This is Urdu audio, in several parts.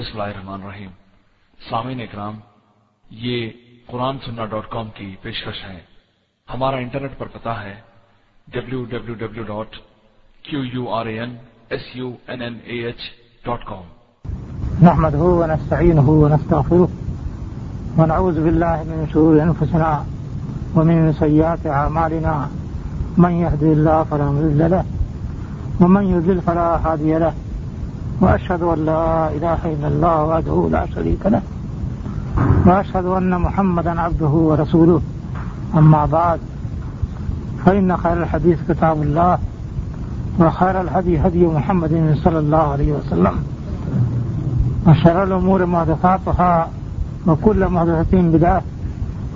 بسم اللہ الرحمن الرحیم۔ سامعین اکرام، یہ قرآن سننا ڈاٹ کام کی پیشکش ہے۔ ہمارا انٹرنیٹ پر پتا ہے W W W dot Q U R A N S U N N A H dot com نحمده ونستعينه ونستغفره ونعوذ بالله من شرور أنفسنا ومن سيئات أعمالنا من يهدي الله فلا مضل له، ومن يضلل فلا هادي له۔ وأشهد أن لا إله إلا الله وحده لا شريك له وأشهد أن محمدا عبده ورسوله. أما بعد، فإن خير الحديث كتاب الله وخير الهدي هدي محمد صلى الله عليه وسلم. وشر الأمور محدثاتها وكل محدثة بدعة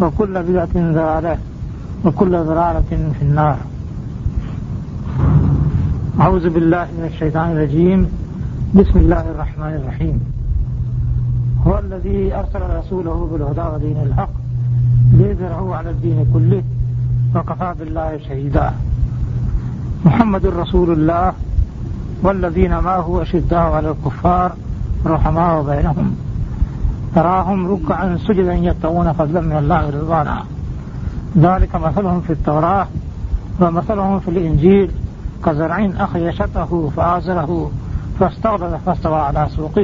وكل بدعة ضلالة وكل ضلالة في النار. أعوذ بالله من الشيطان الرجيم. بسم الله الرحمن الرحيم هو الذي أرسل رسوله بالهدى ودين الحق ليظهره على الدين كله وكفى بالله شهيدا محمد رسول الله والذين معه أشداء على الكفار رحماء بينهم تراهم ركعا سجدا يبتغون فضلا من الله رضوانا. ذلك مثلهم في التوراة ومثلهم في الإنجيل كزرع أخي شطه فآزره فاستغلظ فاستوى على سوقه.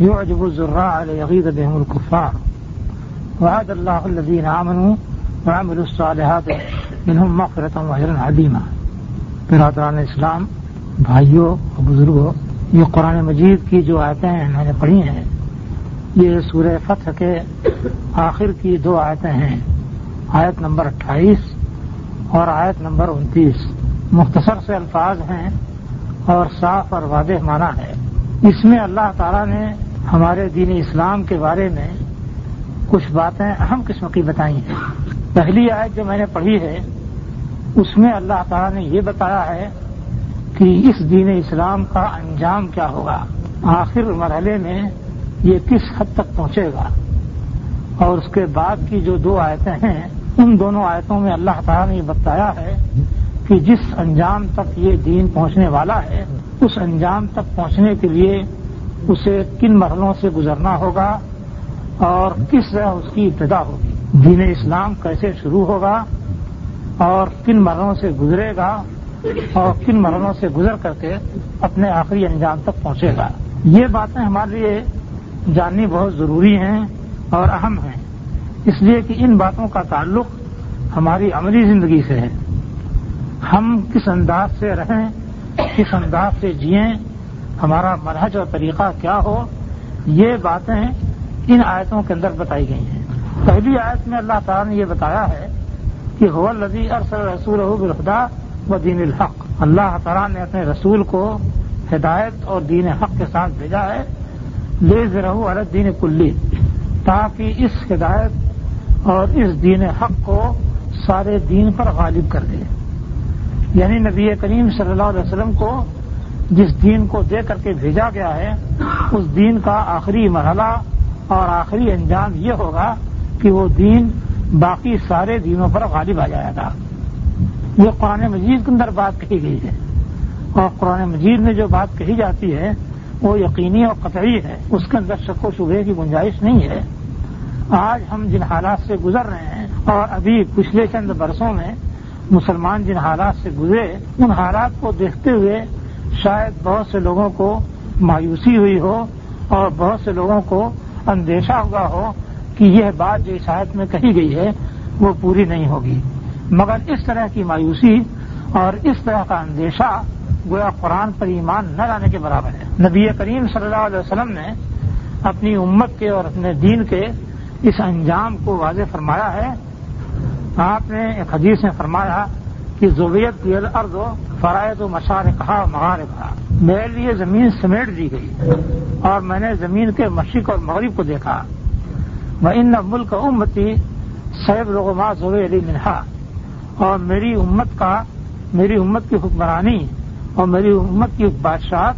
يعجب الزراع ليغيظ بهم الكفار. وعد الله الذين آمنوا وعملوا الصالحات منهم مغفرة وأجرا عظيما. برادران اسلام بھائیوں اور بزرگوں، یہ قرآن مجید کی جو آیتیں میں نے پڑھی ہیں، یہ سورہ فتح کے آخر کی دو آیتیں ہیں، آیت نمبر اٹھائیس اور آیت نمبر انتیس۔ مختصر سے الفاظ ہیں اور صاف اور واضح معنی ہے۔ اس میں اللہ تعالیٰ نے ہمارے دین اسلام کے بارے میں کچھ باتیں اہم قسم کی بتائی ہیں۔ پہلی آیت جو میں نے پڑھی ہے، اس میں اللہ تعالیٰ نے یہ بتایا ہے کہ اس دین اسلام کا انجام کیا ہوگا۔ آخر مرحلے میں یہ کس حد تک پہنچے گا؟ اور اس کے بعد کی جو دو آیتیں ہیں، ان دونوں آیتوں میں اللہ تعالیٰ نے یہ بتایا ہے کہ جس انجام تک یہ دین پہنچنے والا ہے، اس انجام تک پہنچنے کے لیے اسے کن مرحلوں سے گزرنا ہوگا اور کس طرح اس کی ابتدا ہوگی، دین اسلام کیسے شروع ہوگا اور کن مرحلوں سے گزرے گا اور کن مرحلوں سے گزر کر کے اپنے آخری انجام تک پہنچے گا۔ یہ باتیں ہمارے لیے جاننی بہت ضروری ہیں اور اہم ہیں۔ اس لیے کہ ان باتوں کا تعلق ہماری عملی زندگی سے ہے۔ ہم کس انداز سے رہیں، کس انداز سے جئیں، ہمارا مرحج اور طریقہ کیا ہو، یہ باتیں ان آیتوں کے اندر بتائی گئی ہیں۔ پہلی آیت میں اللہ تعالیٰ نے یہ بتایا ہے کہ ہو لذی ارسل رسول بالخدا و دین الحق۔ اللہ تعالیٰ نے اپنے رسول کو ہدایت اور دین حق کے ساتھ بھیجا ہے۔ لے ذرح عرت دین کلی، تاکہ اس ہدایت اور اس دین حق کو سارے دین پر غالب کر دے۔ یعنی نبی کریم صلی اللہ علیہ وسلم کو جس دین کو دے کر کے بھیجا گیا ہے، اس دین کا آخری مرحلہ اور آخری انجام یہ ہوگا کہ وہ دین باقی سارے دینوں پر غالب آ جائے گا۔ یہ قرآن مجید کے اندر بات کہی گئی ہے۔ اور قرآن مجید میں جو بات کہی جاتی ہے، وہ یقینی اور قطعی ہے۔ اس کے اندر شک و شبے کی گنجائش نہیں ہے۔ آج ہم جن حالات سے گزر رہے ہیں اور ابھی پچھلے چند برسوں میں مسلمان جن حالات سے گزرے، ان حالات کو دیکھتے ہوئے شاید بہت سے لوگوں کو مایوسی ہوئی ہو اور بہت سے لوگوں کو اندیشہ ہوا ہو کہ یہ بات جو شاید میں کہی گئی ہے، وہ پوری نہیں ہوگی۔ مگر اس طرح کی مایوسی اور اس طرح کا اندیشہ گویا قرآن پر ایمان نہ لانے کے برابر ہے۔ نبی کریم صلی اللہ علیہ وسلم نے اپنی امت کے اور اپنے دین کے اس انجام کو واضح فرمایا ہے آپ نے ایک حدیث میں فرمایا کہ زویت کی الارض فرائد و مشار کہا مغار کہا میرے لیے زمین سمیٹ دی گئی اور میں نے زمین کے مشرق اور مغرب کو دیکھا۔ وہ ان ملک امتی سیب رغما زوی علی منہا اور میری امت کا، میری امت کی حکمرانی اور میری امت کی بادشاہت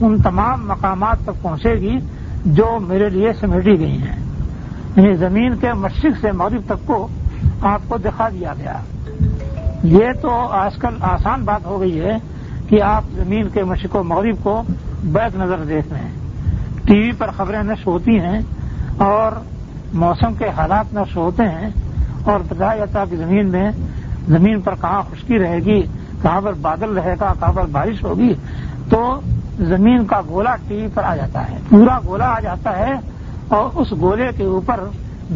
ان تمام مقامات تک پہنچے گی جو میرے لیے سمیٹی گئی ہیں۔ یعنی زمین کے مشرق سے مغرب تک کو آپ کو دکھا دیا گیا۔ یہ تو آج کل آسان بات ہو گئی ہے کہ آپ زمین کے مشرق و مغرب کو بیک نظر دیکھ رہے ہیں۔ ٹی وی پر خبریں نشر ہوتی ہیں اور موسم کے حالات نشر ہوتے ہیں اور بتایا جاتا ہے کہ زمین میں زمین پر کہاں خشکی رہے گی، کہاں پر بادل رہے گا، کہاں پر بارش ہوگی، تو زمین کا گولا ٹی وی پر آ جاتا ہے۔ پورا گولا آ جاتا ہے اور اس گولے کے اوپر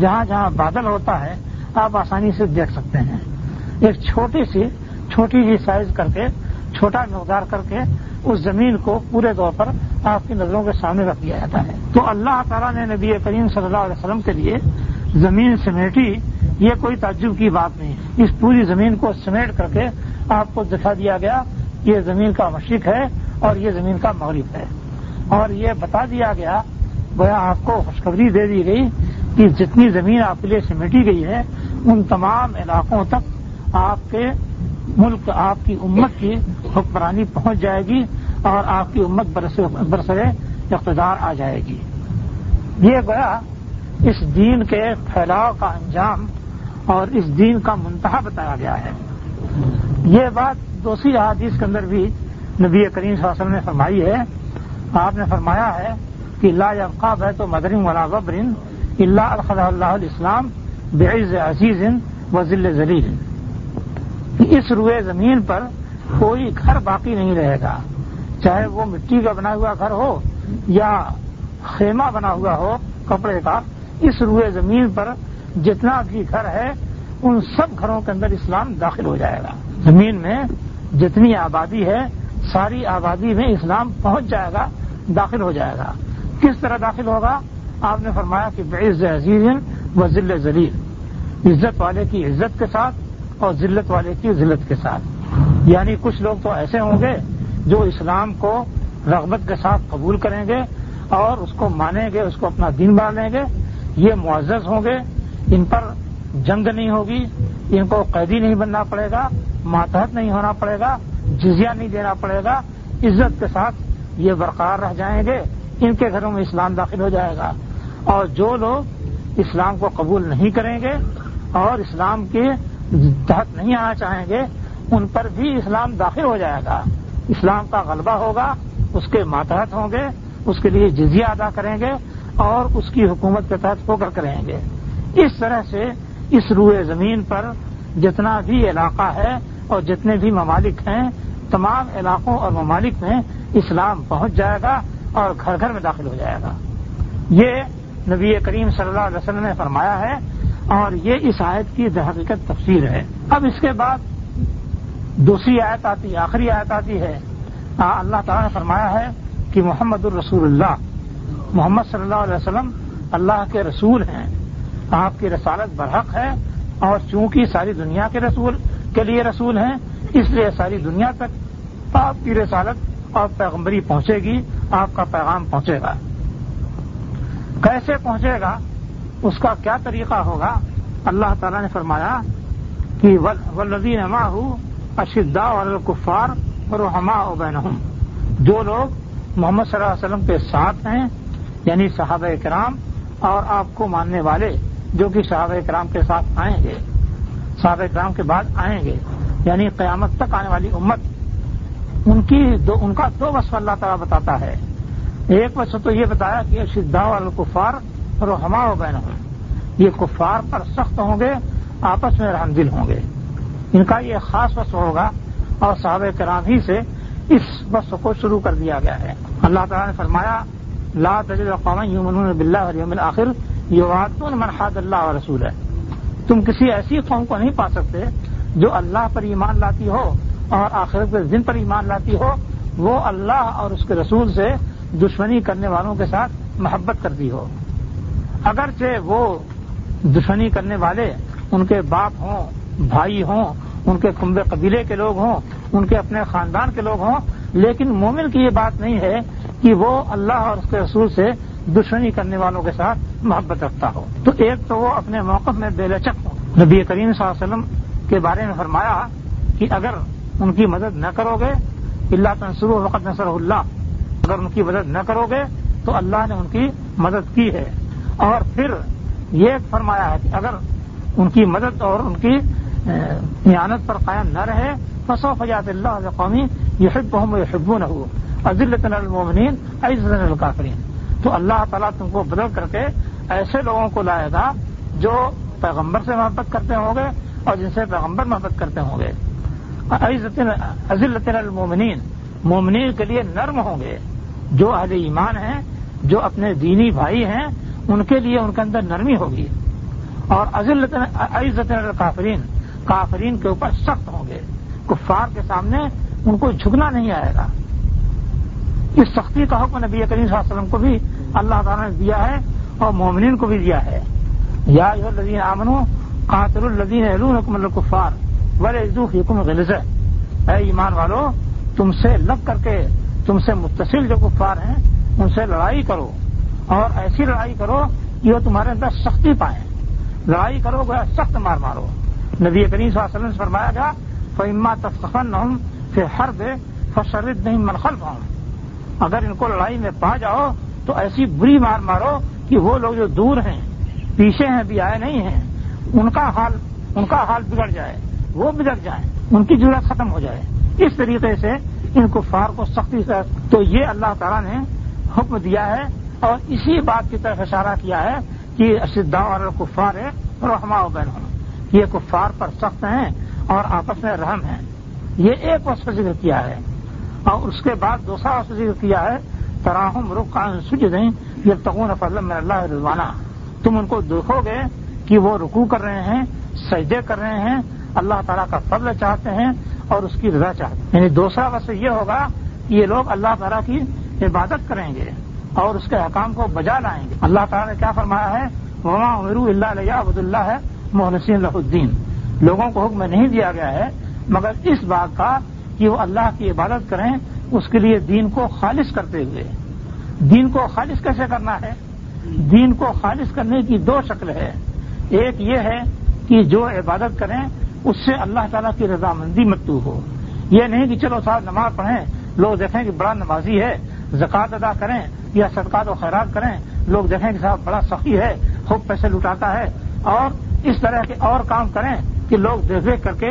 جہاں جہاں بادل ہوتا ہے آپ آسانی سے دیکھ سکتے ہیں۔ ایک چھوٹی سی چھوٹی سی سائز کر کے، چھوٹا مقدار کر کے اس زمین کو پورے طور پر آپ کی نظروں کے سامنے رکھ دیا جاتا ہے۔ تو اللہ تعالیٰ نے نبی کریم صلی اللہ علیہ وسلم کے لیے زمین سمیٹی، یہ کوئی تعجب کی بات نہیں۔ اس پوری زمین کو سمیٹ کر کے آپ کو دکھا دیا گیا، یہ زمین کا مشرق ہے اور یہ زمین کا مغرب ہے۔ اور یہ بتا دیا گیا، گویا آپ کو خوشخبری دے دی گئی کہ جتنی زمین آپ کے لیے سمیٹی گئی ہے، ان تمام علاقوں تک آپ کے ملک، آپ کی امت کی حکمرانی پہنچ جائے گی اور آپ کی امت برسر اقتدار آ جائے گی۔ یہ گویا اس دین کے پھیلاؤ کا انجام اور اس دین کا منتہا بتایا گیا ہے۔ یہ بات دوسری احادیث کے اندر بھی نبی کریم صلی اللہ علیہ وسلم نے فرمائی ہے۔ آپ نے فرمایا ہے کہ لا یبقاب ہے تو مدرم ولا وبرن اللہ الخل اللہ الاسلام بعز عزیز و ذل ذلیل۔ اس روئے زمین پر کوئی گھر باقی نہیں رہے گا۔ چاہے وہ مٹی کا بنا ہوا گھر ہو یا خیمہ بنا ہوا ہو، کپڑے کا، اس روئے زمین پر جتنا بھی گھر ہے، ان سب گھروں کے اندر اسلام داخل ہو جائے گا۔ زمین میں جتنی آبادی ہے، ساری آبادی میں اسلام پہنچ جائے گا، داخل ہو جائے گا۔ کس طرح داخل ہوگا؟ آپ نے فرمایا کہ بعز عزیز و ذل ذلیل، عزت والے کی عزت کے ساتھ اور ذلت والے کی ذلت کے ساتھ۔ یعنی کچھ لوگ تو ایسے ہوں گے جو اسلام کو رغبت کے ساتھ قبول کریں گے اور اس کو مانیں گے، اس کو اپنا دین بنا لیں گے۔ یہ معزز ہوں گے، ان پر جنگ نہیں ہوگی، ان کو قیدی نہیں بننا پڑے گا، ماتحت نہیں ہونا پڑے گا، جزیہ نہیں دینا پڑے گا۔ عزت کے ساتھ یہ برقرار رہ جائیں گے، ان کے گھروں میں اسلام داخل ہو جائے گا۔ اور جو لوگ اسلام کو قبول نہیں کریں گے اور اسلام کے تحت نہیں آنا چاہیں گے، ان پر بھی اسلام داخل ہو جائے گا۔ اسلام کا غلبہ ہوگا، اس کے ماتحت ہوں گے، اس کے لیے جزیہ ادا کریں گے اور اس کی حکومت کے تحت ہو کر کریں گے۔ اس طرح سے اس روئے زمین پر جتنا بھی علاقہ ہے اور جتنے بھی ممالک ہیں، تمام علاقوں اور ممالک میں اسلام پہنچ جائے گا اور گھر گھر میں داخل ہو جائے گا۔ یہ نبی کریم صلی اللہ علیہ وسلم نے فرمایا ہے اور یہ اس آیت کی حقیقت تفسیر ہے۔ اب اس کے بعد دوسری آیت آتی، آخری آیت آتی ہے۔ اللہ تعالیٰ نے فرمایا ہے کہ محمد الرسول اللہ، محمد صلی اللہ علیہ وسلم اللہ کے رسول ہیں۔ آپ کی رسالت برحق ہے اور چونکہ ساری دنیا کے رسول کے لیے رسول ہیں، اس لیے ساری دنیا تک آپ کی رسالت اور پیغمبری پہنچے گی، آپ کا پیغام پہنچے گا۔ کیسے پہنچے گا، اس کا کیا طریقہ ہوگا؟ اللہ تعالیٰ نے فرمایا کہ ولدین ہوں اشدا الکفار اور ہما بین جو لوگ محمد صلی اللہ علیہ وسلم کے ساتھ ہیں یعنی صحابہ کرام اور آپ کو ماننے والے جو کہ صحابہ کرام کے ساتھ آئیں گے، صحابہ کرام کے بعد آئیں گے یعنی قیامت تک آنے والی امت، ان کی دو ان کا دو وصف اللہ تعالیٰ بتاتا ہے۔ ایک وصف تو یہ بتایا کہ شدا الکفار اور ہما بین یہ کفار پر سخت ہوں گے، آپس میں رحم دل ہوں گے۔ ان کا یہ خاص وصف ہوگا اور صحابہ کرام ہی سے اس وصف کو شروع کر دیا گیا ہے۔ اللہ تعالیٰ نے فرمایا، لا تجد قوم یومن بلّہ یوم الآخر یہ مرحاد اللہ اور رسول ہے تم کسی ایسی قوم کو نہیں پا سکتے جو اللہ پر ایمان لاتی ہو اور آخرت کے دن پر ایمان لاتی ہو۔ وہ اللہ اور اس کے رسول سے دشمنی کرنے والوں کے ساتھ محبت کرتی ہو۔ اگرچہ وہ دشمنی کرنے والے ان کے باپ ہوں، بھائی ہوں، ان کے کنبے قبیلے کے لوگ ہوں، ان کے اپنے خاندان کے لوگ ہوں، لیکن مومن کی یہ بات نہیں ہے کہ وہ اللہ اور اس کے رسول سے دشمنی کرنے والوں کے ساتھ محبت رکھتا ہو۔ تو ایک تو وہ اپنے موقف میں بے لچک ہو نبی کریم صلی اللہ علیہ وسلم کے بارے میں فرمایا کہ اگر ان کی مدد نہ کرو گے، اللہ تنصر وقت نصر اللہ اگر ان کی مدد نہ کرو گے تو اللہ نے ان کی مدد کی ہے۔ اور پھر یہ فرمایا ہے کہ اگر ان کی مدد اور ان کی اعانت پر قائم نہ رہے فصو فجات اللہ قومی یہ حب ہوں یہ حبو نہ ہو عزلت المومنین عزت القافرین تو اللہ تعالیٰ تم کو بدل کر کے ایسے لوگوں کو لائے گا جو پیغمبر سے محبت کرتے ہوں گے اور جن سے پیغمبر محبت کرتے ہوں گے۔ عزل المومنین مومنین کے لیے نرم ہوں گے۔ جو اہل ایمان ہیں، جو اپنے دینی بھائی ہیں، ان کے لیے ان کے اندر نرمی ہوگی۔ اور عزت القافرین کافرین کے اوپر سخت ہوں گے۔ کفار کے سامنے ان کو جھکنا نہیں آئے گا۔ اس سختی کا حکم نبی کریم صلی اللہ علیہ وسلم کو بھی اللہ تعالیٰ نے دیا ہے اور مومنین کو بھی دیا ہے۔ یا لدین امن قاتل الدین حکم الکفار حکم غلط اے ایمان والو، تم سے لگ کر کے تم سے متصل جو کفار ہیں، ان سے لڑائی کرو۔ اور ایسی لڑائی کرو کہ وہ تمہارے اندر سختی پائیں لڑائی کرو گیا سخت مار مارو۔ نبی کریم صلی اللہ علیہ وسلم سے فرمایا گیا فما تفن ہوں پھر ہر دے فشرد نہیں منخلف ہوں اگر ان کو لڑائی میں پا جاؤ، تو ایسی بری مار مارو کہ وہ لوگ جو دور ہیں، پیچھے ہیں، بھی آئے نہیں ہیں، ان کا حال، ان کا حال بگڑ جائے، وہ بگڑ جائیں ان کی ضرورت ختم ہو جائے۔ اس طریقے سے ان کو فار کو سختی سے تو یہ اللہ تعالیٰ نے حکم دیا ہے اور اسی بات کی طرف اشارہ کیا ہے کہ اشدا اور کفار ہے رحما بین یہ کفار پر سخت ہیں اور آپس میں رحم ہیں۔ یہ ایک وصف ذکر کیا ہے۔ اور اس کے بعد دوسرا وصف ذکر کیا ہے، تراہم رخ سج دیں یہ تغون فضل اللہ رضوانہ تم ان کو دیکھو گے کہ وہ رکو کر رہے ہیں، سجدے کر رہے ہیں۔ اللہ تعالیٰ کا فضل چاہتے ہیں۔ اور اس کی رضا چاہتے ہیں۔ یعنی دوسرا وصف یہ ہوگا کہ یہ لوگ اللہ تعالیٰ کی عبادت کریں گے اور اس کے حکام کو بجا لائیں گے۔ اللہ تعالیٰ نے کیا فرمایا ہے؟ وما عمرو اللہ علیہ عبد اللہ ہے محنسی اللہ الدین لوگوں کو حکم نہیں دیا گیا ہے، مگر اس بات کا کہ وہ اللہ کی عبادت کریں، اس کے لیے دین کو خالص کرتے ہوئے۔ دین کو خالص کیسے کرنا ہے؟ دین کو خالص کرنے کی دو شکل ہے۔ ایک یہ ہے کہ جو عبادت کریں اس سے اللہ تعالیٰ کی رضامندی متو ہو۔ یہ نہیں کہ چلو صاحب نماز پڑھیں، لوگ دیکھیں کہ بڑا نمازی ہے، زکوٰۃ ادا کریں یا صدقات و خیرات کریں، لوگ دیکھیں کہ صاحب بڑا سخی ہے، خوب پیسے لٹاتا ہے، اور اس طرح کے اور کام کریں کہ لوگ دیکھ دیکھ کر کے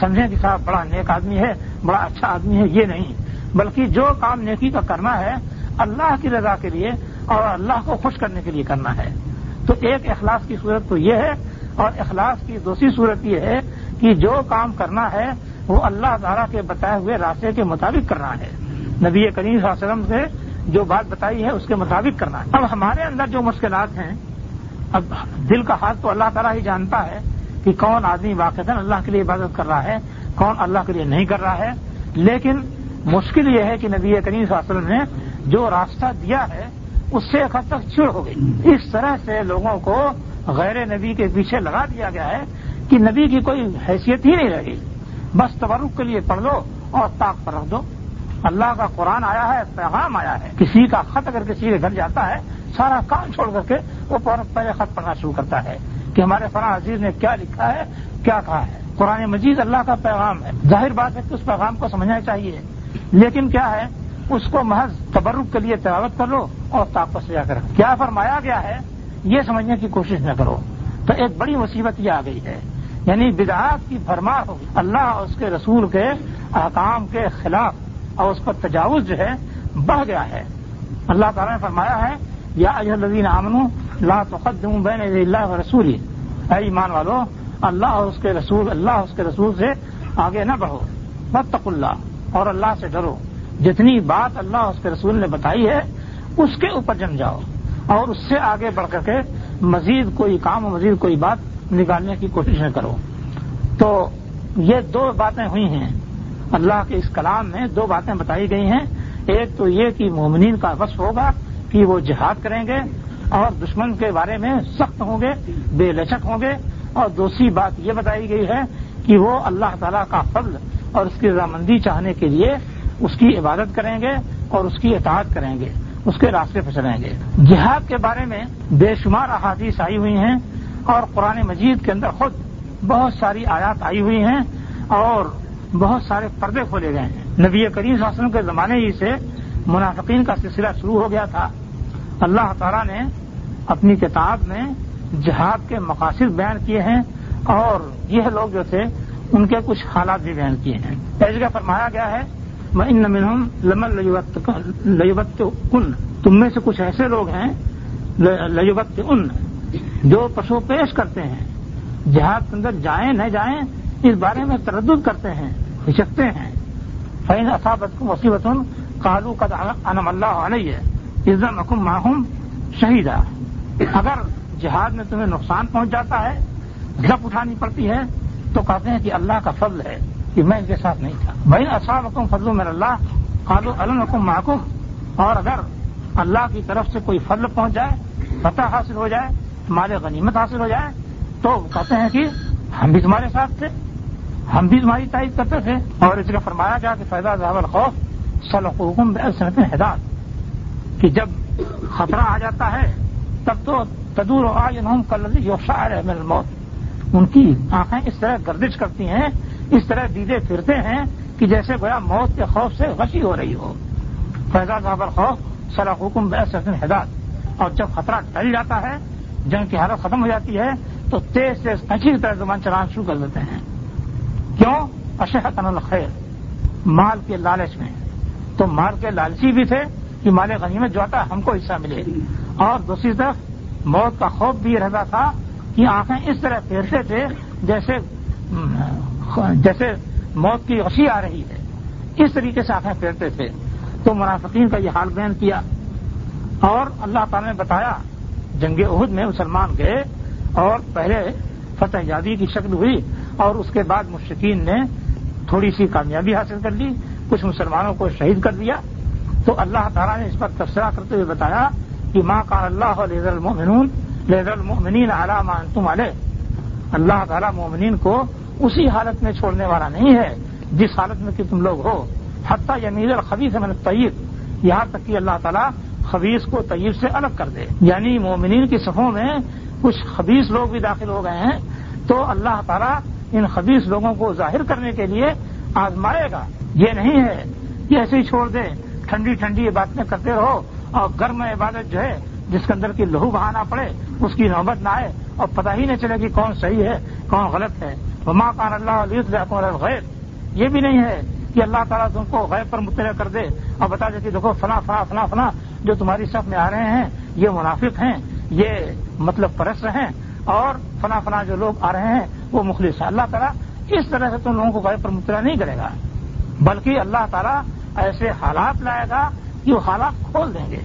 سمجھیں کہ صاحب بڑا نیک آدمی ہے، بڑا اچھا آدمی ہے، یہ نہیں۔ بلکہ جو کام نیکی کا کرنا ہے، اللہ کی رضا کے لیے اور اللہ کو خوش کرنے کے لیے کرنا ہے۔ تو ایک اخلاص کی صورت تو یہ ہے اور اخلاص کی دوسری صورت یہ ہے کہ جو کام کرنا ہے، وہ اللہ تعالیٰ کے بتائے ہوئے راستے کے مطابق کرنا ہے۔ نبی کریم صلی اللہ علیہ وسلم سے جو بات بتائی ہے، اس کے مطابق کرنا ہے۔ اب ہمارے اندر جو مشکلات ہیں، اب دل کا حال تو اللہ تعالیٰ ہی جانتا ہے کہ کون آدمی واقع اللہ کے لیے عبادت کر رہا ہے، کون اللہ کے لیے نہیں کر رہا ہے۔ لیکن مشکل یہ ہے کہ نبی کریم صلی اللہ علیہ وسلم نے جو راستہ دیا ہے، اس سے ایک حد تک چڑ ہو گئی۔ اس طرح سے لوگوں کو غیر نبی کے پیچھے لگا دیا گیا ہے کہ نبی کی کوئی حیثیت ہی نہیں رہی بس تبرک کے لیے پڑھ لو اور طاق پر رکھ دو۔ اللہ کا قرآن آیا ہے، پیغام آیا ہے۔ کسی کا خط اگر کسی کے گھر جاتا ہے، سارا کام چھوڑ کر کے وہ پہلے خط پڑھنا شروع کرتا ہے کہ ہمارے فلاں عزیز نے کیا لکھا ہے، کیا کہا ہے۔ قرآن مجید اللہ کا پیغام ہے۔ ظاہر بات ہے کہ اس پیغام کو سمجھنا چاہیے۔ لیکن کیا ہے؟ اس کو محض تبرک کے لیے تلاوت کر لو اور طاقت سے جا کر کیا فرمایا گیا ہے؟ یہ سمجھنے کی کوشش نہ کرو۔ تو ایک بڑی مصیبت یہ آ گئی ہے۔ یعنی بدعات کی بھرمار ہوگی اللہ اور اس کے رسول کے احکام کے خلاف اور اس پر تجاوز جو ہے بڑھ گیا ہے۔ اللہ تعالیٰ نے فرمایا ہے، یا الدین امن لا تقدم بین اللہ و رسول اے ایمان والو، اللہ اور اس کے رسول، اللہ اس کے رسول سے آگے نہ بڑھو۔ بتق اللہ، اور اللہ سے ڈرو۔ جتنی بات اللہ اس کے رسول نے بتائی ہے، اس کے اوپر جم جاؤ۔ اور اس سے آگے بڑھ کر کے مزید کوئی کام مزید کوئی بات نکالنے کی کوشش نہ کرو۔ تو یہ دو باتیں ہوئی ہیں۔ اللہ کے اس کلام میں دو باتیں بتائی گئی ہیں۔ ایک تو یہ کہ مومنین کا وصف ہوگا کہ وہ جہاد کریں گے اور دشمن کے بارے میں سخت ہوں گے، بے لچک ہوں گے۔ اور دوسری بات یہ بتائی گئی ہے کہ وہ اللہ تعالیٰ کا فضل اور اس کی رضامندی چاہنے کے لیے اس کی عبادت کریں گے اور اس کی اطاعت کریں گے۔ اس کے راستے پہ چلیں گے۔ جہاد کے بارے میں بے شمار احادیث آئی ہوئی ہیں اور قرآن مجید کے اندر خود بہت ساری آیات آئی ہوئی ہیں اور بہت سارے پردے کھولے گئے ہیں۔ نبی کریم صلی اللہ علیہ وسلم کے زمانے ہی سے منافقین کا سلسلہ شروع ہو گیا تھا۔ اللہ تعالیٰ نے اپنی کتاب میں جہاد کے مقاصد بیان کیے ہیں اور یہ لوگ جو تھے، ان کے کچھ حالات بھی بیان کیے ہیں۔ ایج فرمایا گیا ہے ان منہم، لمن لیبت کن تم میں سے کچھ ایسے لوگ ہیں لجبت ان جو پشو پیش کرتے ہیں۔ جہاد کے اندر جائیں، نہ جائیں، اس بارے میں تردد کرتے ہیں ہچکتے ہیں۔ فین اصابت کو مصیبت کالو کا انم اللہ علیہ عزم حکم ماہوم شہیدہ اگر جہاد میں تمہیں نقصان پہنچ جاتا ہے جب اٹھانی پڑتی ہے، تو کہتے ہیں کہ اللہ کا فضل ہے۔ کہ میں ان کے ساتھ نہیں تھا۔ بھائی اصاب حکم فضل میں اللہ قالو الحکم محکم اور اگر اللہ کی طرف سے کوئی فضل پہنچ جائے، فتح حاصل ہو جائے ہمارے غنیمت حاصل ہو جائے، تو کہتے ہیں کہ ہم بھی تمہارے ساتھ تھے، ہم بھی تمہاری تائید کرتے تھے۔ اور اس کا فرمایا گیا کہ فیضا ضابل خوف سلحکم صنعت ہدایت کہ جب خطرہ آ جاتا ہے، تب تو تدور آج انہوں کل شاعر ہے میرے موت ان کی آنکھیں اس طرح گردش کرتی ہیں اس طرح دیدے پھرتے ہیں کہ جیسے گویا موت کے خوف سے غشی ہو رہی ہو۔ فیضا ضابل خوف صلاح حکم بحث ہدایت اور جب خطرہ ٹل جاتا ہے، جنگ کی حالت ختم ہو جاتی ہے، تو تیز تیز اچھی طرح زبان چلانا شروع کر دیتے ہیں۔ کیوں؟ اشحت الخیر۔ مال کے لالچ میں۔ تو مال کے لالچی بھی تھے کہ مال غنیمت جو آتا ہم کو حصہ ملے۔ اور دوسری طرف، موت کا خوف بھی رہتا تھا کہ آنکھیں اس طرح پھیرتے تھے جیسے جیسے موت کی غشی آ رہی ہے، اس طریقے سے آنکھیں پھیرتے تھے۔ تو منافقین کا یہ حال بیان کیا۔ اور اللہ تعالی نے بتایا، جنگ عہد میں مسلمان گئے اور پہلے فتح جادی کی شکل ہوئی اور اس کے بعد مشکین نے تھوڑی سی کامیابی حاصل کر لی، کچھ مسلمانوں کو شہید کر دیا۔ تو اللہ تعالیٰ نے اس پر تبصرہ کرتے ہوئے بتایا کہ ماں کا اللہ لیزر المؤمنون لیزر المؤمنین علامہ تم علیہ۔ اللہ تعالیٰ مومنین کو اسی حالت میں چھوڑنے والا نہیں ہے جس حالت میں کہ تم لوگ ہو۔ حتیٰ یہ نیزر خبیص میں طیب یہاں تک کہ اللہ تعالیٰ خبیص کو طیب سے الگ کر دے۔ یعنی مومنین کی صفوں میں کچھ خبیص لوگ بھی داخل ہو گئے ہیں، تو اللہ تعالیٰ ان خبیص لوگوں کو ظاہر کرنے کے لیے آزمائے گا۔ یہ نہیں ہے کہ ایسے ہی چھوڑ دے، ٹھنڈی ٹھنڈی باتیں کرتے رہو اور گرم عبادت جو ہے، جس کے اندر کی لہو بہانا پڑے، اس کی نوبت نہ آئے اور پتہ ہی نہیں چلے کہ کون صحیح ہے، کون غلط ہے۔ ماں کان اللہ علیہ غیر یہ بھی نہیں ہے کہ اللہ تعالیٰ تم کو غیر پر مطلع کر دے اور بتا دے کہ دیکھو فلاں فلاں فلاں فلاں جو تمہاری صف میں آ رہے ہیں، یہ منافق ہیں، یہ مطلب پرست ہیں اور فلاں فلاں جو لوگ آ رہے ہیں، وہ مخلص ہے اللہ تعالیٰ اس طرح سے تم لوگوں کو غیر پر مطلع نہیں کرے گا، بلکہ اللہ تعالیٰ ایسے حالات لائے گا کہ وہ حالات کھول دیں گے۔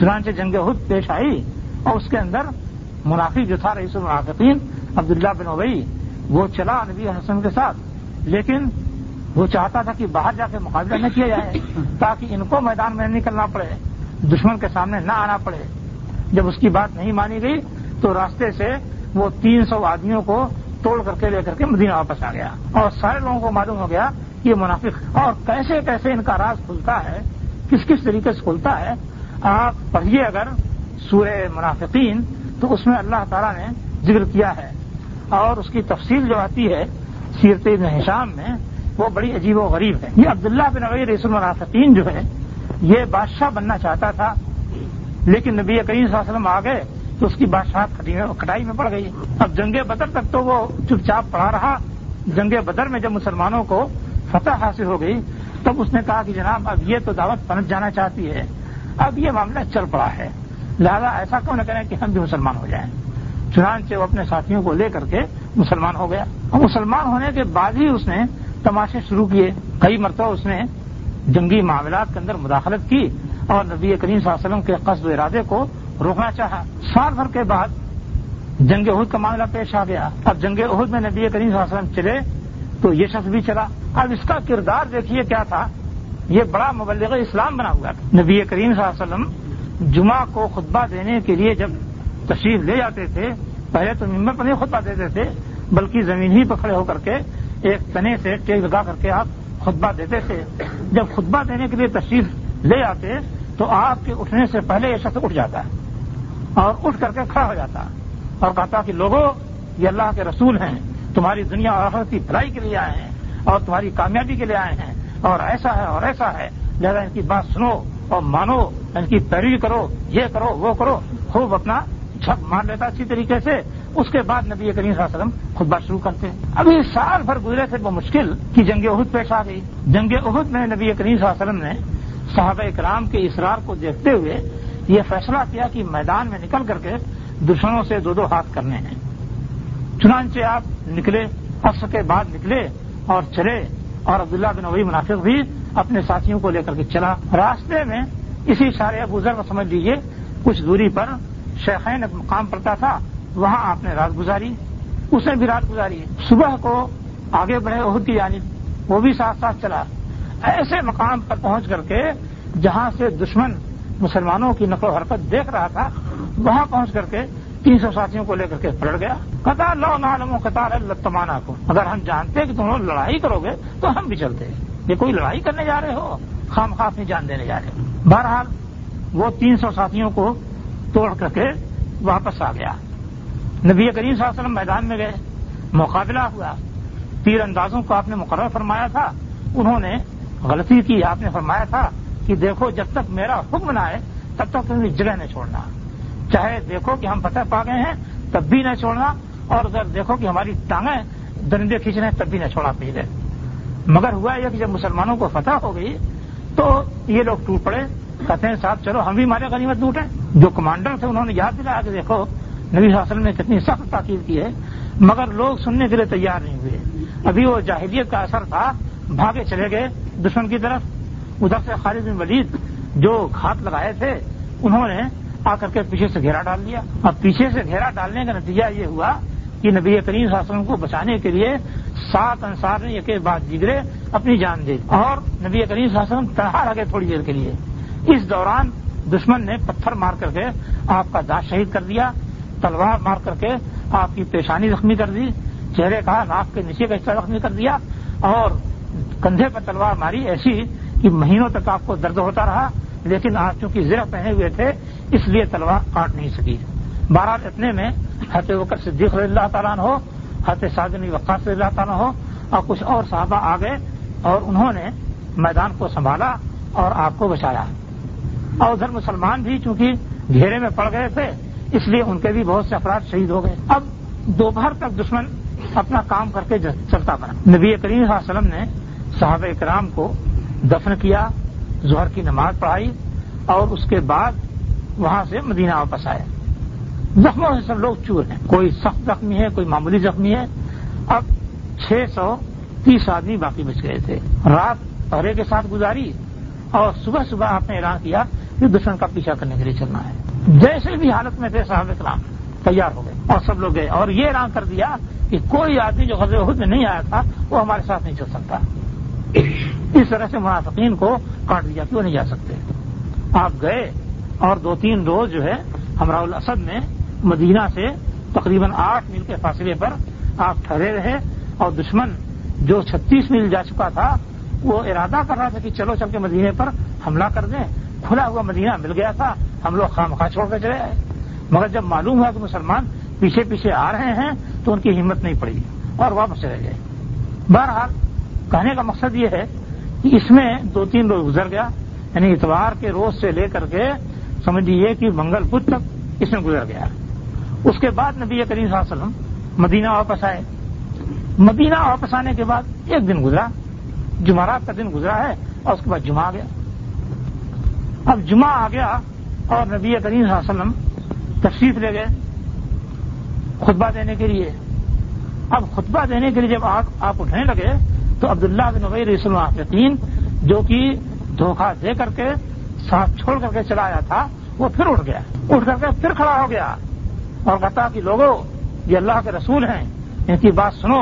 چنانچہ جنگ حد پیش آئی اور اس کے اندر منافق جو تھا رئیس المنافقین عبداللہ بن اوئی وہ چلا نبی حسن کے ساتھ۔ لیکن وہ چاہتا تھا کہ باہر جا کے مقابلہ نہ کیا جائے، تاکہ ان کو میدان میں نکلنا پڑے، دشمن کے سامنے نہ آنا پڑے۔ جب اس کی بات نہیں مانی گئی، تو راستے سے وہ تین سو آدمیوں کو توڑ کر کے لے کر کے مدینہ واپس آ گیا۔ اور سارے لوگوں کو معلوم ہو گیا کہ یہ منافق، اور کیسے کیسے ان کا راز کھلتا ہے، کس کس طریقے سے کھلتا ہے، آپ پڑھیے اگر سورہ منافقین، تو اس میں اللہ تعالیٰ نے ذکر کیا ہے۔ اور اس کی تفصیل جو آتی ہے سیرت حشام میں، وہ بڑی عجیب و غریب ہے۔ یہ عبداللہ بن عبی رسول المنافقین جو ہے، یہ بادشاہ بننا چاہتا تھا، لیکن نبی کریم صلی اللہ علیہ وسلم آ گئے تو اس کی بادشاہ کٹائی میں پڑ گئی۔ اب جنگ بدر تک تو وہ چپ چاپ پڑا رہا۔ جنگ بدر میں جب مسلمانوں کو فتح حاصل ہو گئی، تب اس نے کہا کہ جناب، اب یہ تو دعوت پنچ جانا چاہتی ہے۔ اب یہ معاملہ چل پڑا ہے۔ لہذا ایسا کیوں نہ کریں کہ ہم بھی مسلمان ہو جائیں۔ چنانچہ وہ اپنے ساتھیوں کو لے کر کے مسلمان ہو گیا۔ اور مسلمان ہونے کے بعد ہی اس نے تماشے شروع کیے۔ کئی مرتبہ اس نے جنگی معاملات کے اندر مداخلت کی اور نبی کریم صلی اللہ علیہ وسلم کے قصد ارادے کو روکنا چاہا۔ سال بھر کے بعد جنگ عہد کا معاملہ پیش آ گیا۔ اب جنگ عہد میں نبی کریم صلی اللہ علیہ وسلم چلے تو یہ شخص بھی چلا۔ اب اس کا کردار دیکھیے کیا تھا۔ یہ بڑا مبلغ اسلام بنا ہوا تھا۔ نبی کریم صلی اللہ علیہ وسلم جمعہ کو خطبہ دینے کے لیے جب تشریف لے جاتے تھے، پہلے تو ممبر پر نہیں خطبہ دیتے تھے، بلکہ زمین ہی پر کھڑے ہو کر کے ایک تنے سے ٹیک لگا کر کے آپ خطبہ دیتے تھے۔ جب خطبہ دینے کے لیے تشریف لے آتے تو آپ کے اٹھنے سے پہلے یہ شخص اٹھ جاتا ہے اور اٹھ کر کے کھڑا ہو جاتا اور کہتا کہ لوگوں یہ اللہ کے رسول ہیں، تمہاری دنیا اور آخرت کی بھلائی کے لیے آئے ہیں اور تمہاری کامیابی کے لیے آئے ہیں اور ایسا ہے اور ایسا ہے۔ لہٰذا ان کی بات سنو اور مانو، ان کی پیروی کرو، یہ کرو، وہ کرو، خوب اپنا جھپ مان لیتا اچھی طریقے سے، اس کے بعد نبی کریم صلی اللہ علیہ وسلم خود شروع کرتے ابھی سال بھر گزرے تھے، وہ مشکل کہ جنگ عہد پیش آ گئی۔ جنگ عہد میں نبی کریم صلی اللہ علیہ وسلم نے صحابہ اکرام کے اصرار کو دیکھتے ہوئے یہ فیصلہ کیا کہ میدان میں نکل کر کے دشمنوں سے دو دو ہاتھ کرنے ہیں۔ چنانچہ آپ نکلے عصر کے بعد نکلے اور چلے اور عبداللہ بن ابی منافق بھی اپنے ساتھیوں کو لے کر کے چلا۔ راستے میں اسی سارے ابوذر کو سمجھ لیجیے کچھ دوری پر شیخین مقام پڑتا تھا، وہاں آپ نے رات گزاری۔ اس نے بھی رات گزاری۔ صبح کو آگے بڑھے عہد کی جانب، وہ بھی ساتھ ساتھ چلا۔ ایسے مقام پر پہنچ کر کے جہاں سے دشمن مسلمانوں کی نقل و حرکت دیکھ رہا تھا، وہاں پہنچ کر کے تین سو ساتھیوں کو لے کر کے پلٹ گیا۔ قطار لو نالموں قطار لتمانا کو۔ اگر ہم جانتے کہ تم لوگ لڑائی کرو گے، تو ہم بھی چلتے۔ یہ کوئی لڑائی کرنے جا رہے ہو؟ خام خاص نہیں جان دینے جا رہے۔ ہو بہرحال وہ تین سو ساتھیوں کو توڑ کر کے واپس آ گیا۔ نبی کریم صلی اللہ علیہ وسلم میدان میں گئے، مقابلہ ہوا۔ تیر اندازوں کو آپ نے مقرر فرمایا تھا، انہوں نے غلطی کی، آپ نے فرمایا تھا کہ دیکھو جب تک میرا حکم نہ آئے، تب تک تم جگہ نہیں چھوڑنا۔ چاہے دیکھو کہ ہم فتح پا گئے ہیں، تب بھی نہ چھوڑنا، اور اگر دیکھو کہ ہماری ٹانگیں درندے کھینچ رہے ہیں، تب بھی نہ چھوڑا، پہلے۔ مگر ہوا یہ کہ جب مسلمانوں کو فتح ہو گئی، تو یہ لوگ ٹوٹ پڑے۔ کہتے ہیں صاحب، چلو ہم بھی مارے غنیمت لوٹے جو کمانڈر تھے انہوں نے یاد دلایا کہ دیکھو، نبی صلی اللہ علیہ وسلم نے کتنی سخت تاکید کی ہے، مگر لوگ سننے کے لیے تیار نہیں ہوئے۔ ابھی وہ جاہلیت کا اثر تھا، بھاگے چلے گئے دشمن کی طرف۔ ادھر سے خالد بن ولید جو گھات لگائے تھے، انہوں نے آ کر کے پیچھے سے گھیرا ڈال دیا اب پیچھے سے گھیرا ڈالنے کا نتیجہ یہ ہوا کہ نبی کریم صلی اللہ علیہ وسلم کو بچانے کے لیے سات انصار نے ایک بعد جگرے اپنی جان دی۔ اور نبی کریم صلی اللہ علیہ وسلم تنہا رہ گئے تھوڑی دیر کے لیے۔ اس دوران دشمن نے پتھر مار کر کے آپ کا دانت شہید کر دیا، تلوار مار کر کے آپ کی پیشانی زخمی کر دی، چہرے کا ناک کے نیچے کا حصہ زخمی کر دیا اور کندھے پر تلوار ماری ایسی کہ مہینوں تک آپ کو درد ہوتا رہا، لیکن آپ چونکہ زرہ پہنے ہوئے تھے، اس لیے تلوار کاٹ نہیں سکی۔ بہرحال اتنے میں حت وقت صدیق رضی اللہ تعالیٰ ہو حت سادنی وقاص رضی اللہ تعالیٰ ہو اور کچھ اور صحابہ آ گئے اور انہوں نے میدان کو سنبھالا اور آپ کو بچایا۔ اور ادھر مسلمان بھی چونکہ گھیرے میں پڑ گئے تھے، اس لیے ان کے بھی بہت سے افراد شہید ہو گئے۔ اب دوپہر تک دشمن اپنا کام کر کے چلتا بنا۔ نبی کریم صلی اللہ علیہ وسلم نے صحابہ کرام کو دفن کیا، ظہر کی نماز پڑھائی اور اس کے بعد وہاں سے مدینہ واپس آئے زخموں سے سب لوگ چور ہیں۔ کوئی سخت زخمی ہے، کوئی معمولی زخمی ہے۔ اب چھ سو تیس آدمی باقی بچ گئے تھے۔ رات پہرے کے ساتھ گزاری اور صبح صبح آپ نے اعلان کیا کہ دشمن کا پیچھا کرنے کے لیے چلنا ہے۔ جیسے بھی حالت میں تھے صاحب کلام تیار ہو گئے اور سب لوگ گئے اور یہ اعلان کر دیا کہ کوئی آدمی جو غزل خود میں نہیں آیا تھا، وہ ہمارے ساتھ نہیں چل سکتا۔ اس طرح سے منافقین کو کاٹ دیا کیوں نہیں جا سکتے۔ آپ گئے اور دو تین روز جو ہے، ہمراہ الاسد میں مدینہ سے تقریباً آٹھ میل کے فاصلے پر آپ ٹھہرے رہے اور دشمن جو چھتیس میل جا چکا تھا، وہ ارادہ کر رہا تھا کہ چلو چل کے مدینے پر حملہ کر دیں۔ کھلا ہوا مدینہ مل گیا تھا، ہم لوگ خام خواہ چھوڑ کے چلے آئے۔ مگر جب معلوم ہوا کہ مسلمان پیچھے پیچھے آ رہے ہیں، تو ان کی ہمت نہیں پڑی اور واپس چلے گئے۔ بہرحال، کہنے کا مقصد یہ ہے کہ اس میں دو تین روز گزر گیا یعنی اتوار کے روز سے لے کر کے، سمجھیے کہ منگل بدھ تک اس میں گزر گیا۔ اس کے بعد نبی کریم صلی اللہ علیہ وسلم مدینہ واپس آئے۔ مدینہ واپس آنے کے بعد ایک دن گزرا، جمعرات کا دن گزرا ہے اور اس کے بعد جمعہ آ گیا۔ اب جمعہ آ گیا اور نبی کریم صلی اللہ علیہ وسلم تشریف لے گئے خطبہ دینے کے لیے۔ اب خطبہ دینے کے لیے جب آپ اٹھنے لگے تو عبداللہ بن نبی رسول یقین جو کہ دھوکہ دے کر کے ساتھ چھوڑ کر کے چلایا تھا، وہ پھر اٹھ گیا۔ اٹھ کر کے پھر کھڑا ہو گیا۔ اور کہتا کہ لوگوں یہ اللہ کے رسول ہیں۔ ان کی بات سنو،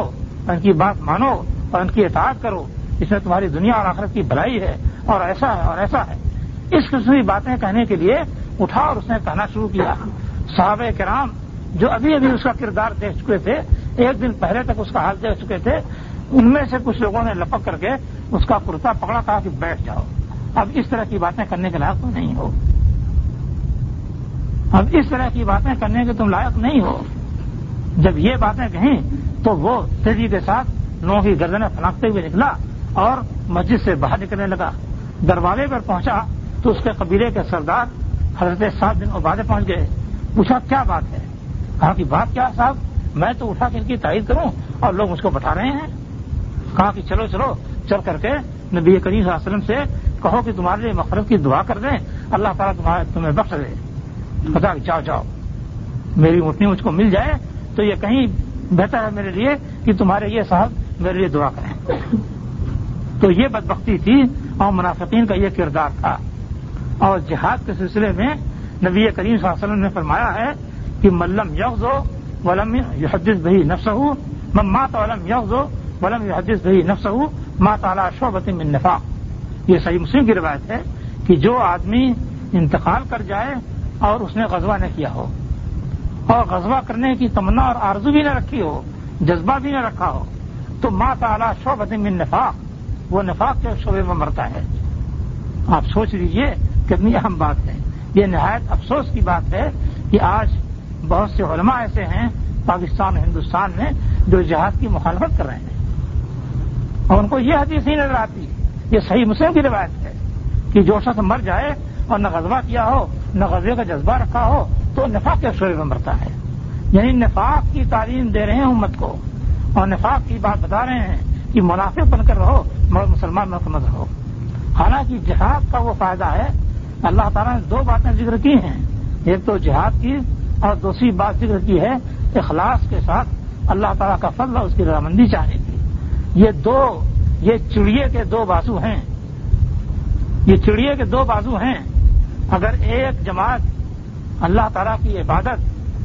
ان کی بات مانو اور ان کی اطاعت کرو۔ اس میں تمہاری دنیا اور آخرت کی بھلائی ہے اور ایسا ہے اور ایسا ہے۔ اس قسم کی باتیں کہنے کے لیے اٹھا اور اس نے کہنا شروع کیا۔ صحابہ کرام جو ابھی ابھی اس کا کردار دیکھ چکے تھے، ایک دن پہلے تک اس کا حال دیکھ چکے تھے، ان میں سے کچھ لوگوں نے لپک کر کے اس کا کرتا پکڑا، کہا کہ بیٹھ جاؤ۔ اب اس طرح کی باتیں کرنے کے لائق نہیں ہو۔ اب اس طرح کی باتیں کرنے کے تم لائق نہیں ہو۔ جب یہ باتیں کہیں تو وہ تیزی کے ساتھ نو کی گردنیں پھنکتے ہوئے نکلا اور مسجد سے باہر نکلنے لگا۔ دروازے پر پہنچا تو اس کے قبیلے کے سردار حضرت سات دن بعد پہنچ گئے۔ پوچھا، کیا بات ہے؟ کہا کہ بات کیا صاحب؟ میں تو اٹھا کے ان کی تائید کروں اور لوگ اس کو بتا رہے ہیں۔ کہا کہ چلو چلو، چل کر کے نبی کریم صلی اللہ علیہ وسلم سے کہو کہ تمہارے لیے مفرت کی دعا کر دیں۔ اللہ تعالیٰ تمہارا تمہیں بخش دے۔ خدا جاؤ جاؤ۔ میری اٹھنی مجھ کو مل جائے تو یہ کہیں بہتر ہے میرے لیے کہ تمہارے یہ صاحب میرے لیے دعا کریں۔ تو یہ بدبختی تھی اور منافقین کا یہ کردار تھا۔ اور جہاد کے سلسلے میں نبی کریم صلی اللہ علیہ وسلم نے فرمایا ہے کہ ملم یغز ہو ولم یحدث بہی نفس ہوں مات علم یغز ہو ولم یحدث بہی نفس ہوں ماں تعالیٰ شعبت من نفاق۔ یہ صحیح مسلم کی روایت ہے کہ جو آدمی انتقال کر جائے اور اس نے غزوہ نہ کیا ہو، اور غزوہ کرنے کی تمنا اور آرزو بھی نہ رکھی ہو، جذبہ بھی نہ رکھا ہو، تو ماں تعالیٰ شعبت من نفاق، وہ نفاق کے شعبے میں مرتا ہے۔ آپ سوچ لیجیے کتنی اہم بات ہے۔ یہ نہایت افسوس کی بات ہے کہ آج بہت سے علماء ایسے ہیں، پاکستان اور ہندوستان میں، جو جہاد کی مخالفت کر رہے ہیں۔ اور ان کو یہ حدیث نہیں نظر آتی یہ صحیح مسلم کی روایت ہے کہ جو شخص مر جائے اور نہ غذبہ کیا ہو، نہ غزبے کا جذبہ رکھا ہو، تو نفاق کے شعبے میں مرتا ہے۔ یعنی نفاق کی تعلیم دے رہے ہیں امت کو۔ اور نفاق کی بات بتا رہے ہیں کہ منافع بن کر رہو، مگر مسلمان مت رہو۔ حالانکہ جہاد کا وہ فائدہ ہے اللہ تعالیٰ نے دو باتیں ذکر کی ہیں۔ ایک تو جہاد کی اور دوسری بات ذکر کی ہے اخلاص کے ساتھ اللہ تعالیٰ کا فضل اور اس کی رضامندی چاہنے کی یہ دو، یہ چڑیے کے دو بازو ہیں۔ یہ چڑیے کے دو بازو ہیں۔ اگر ایک جماعت اللہ تعالیٰ کی عبادت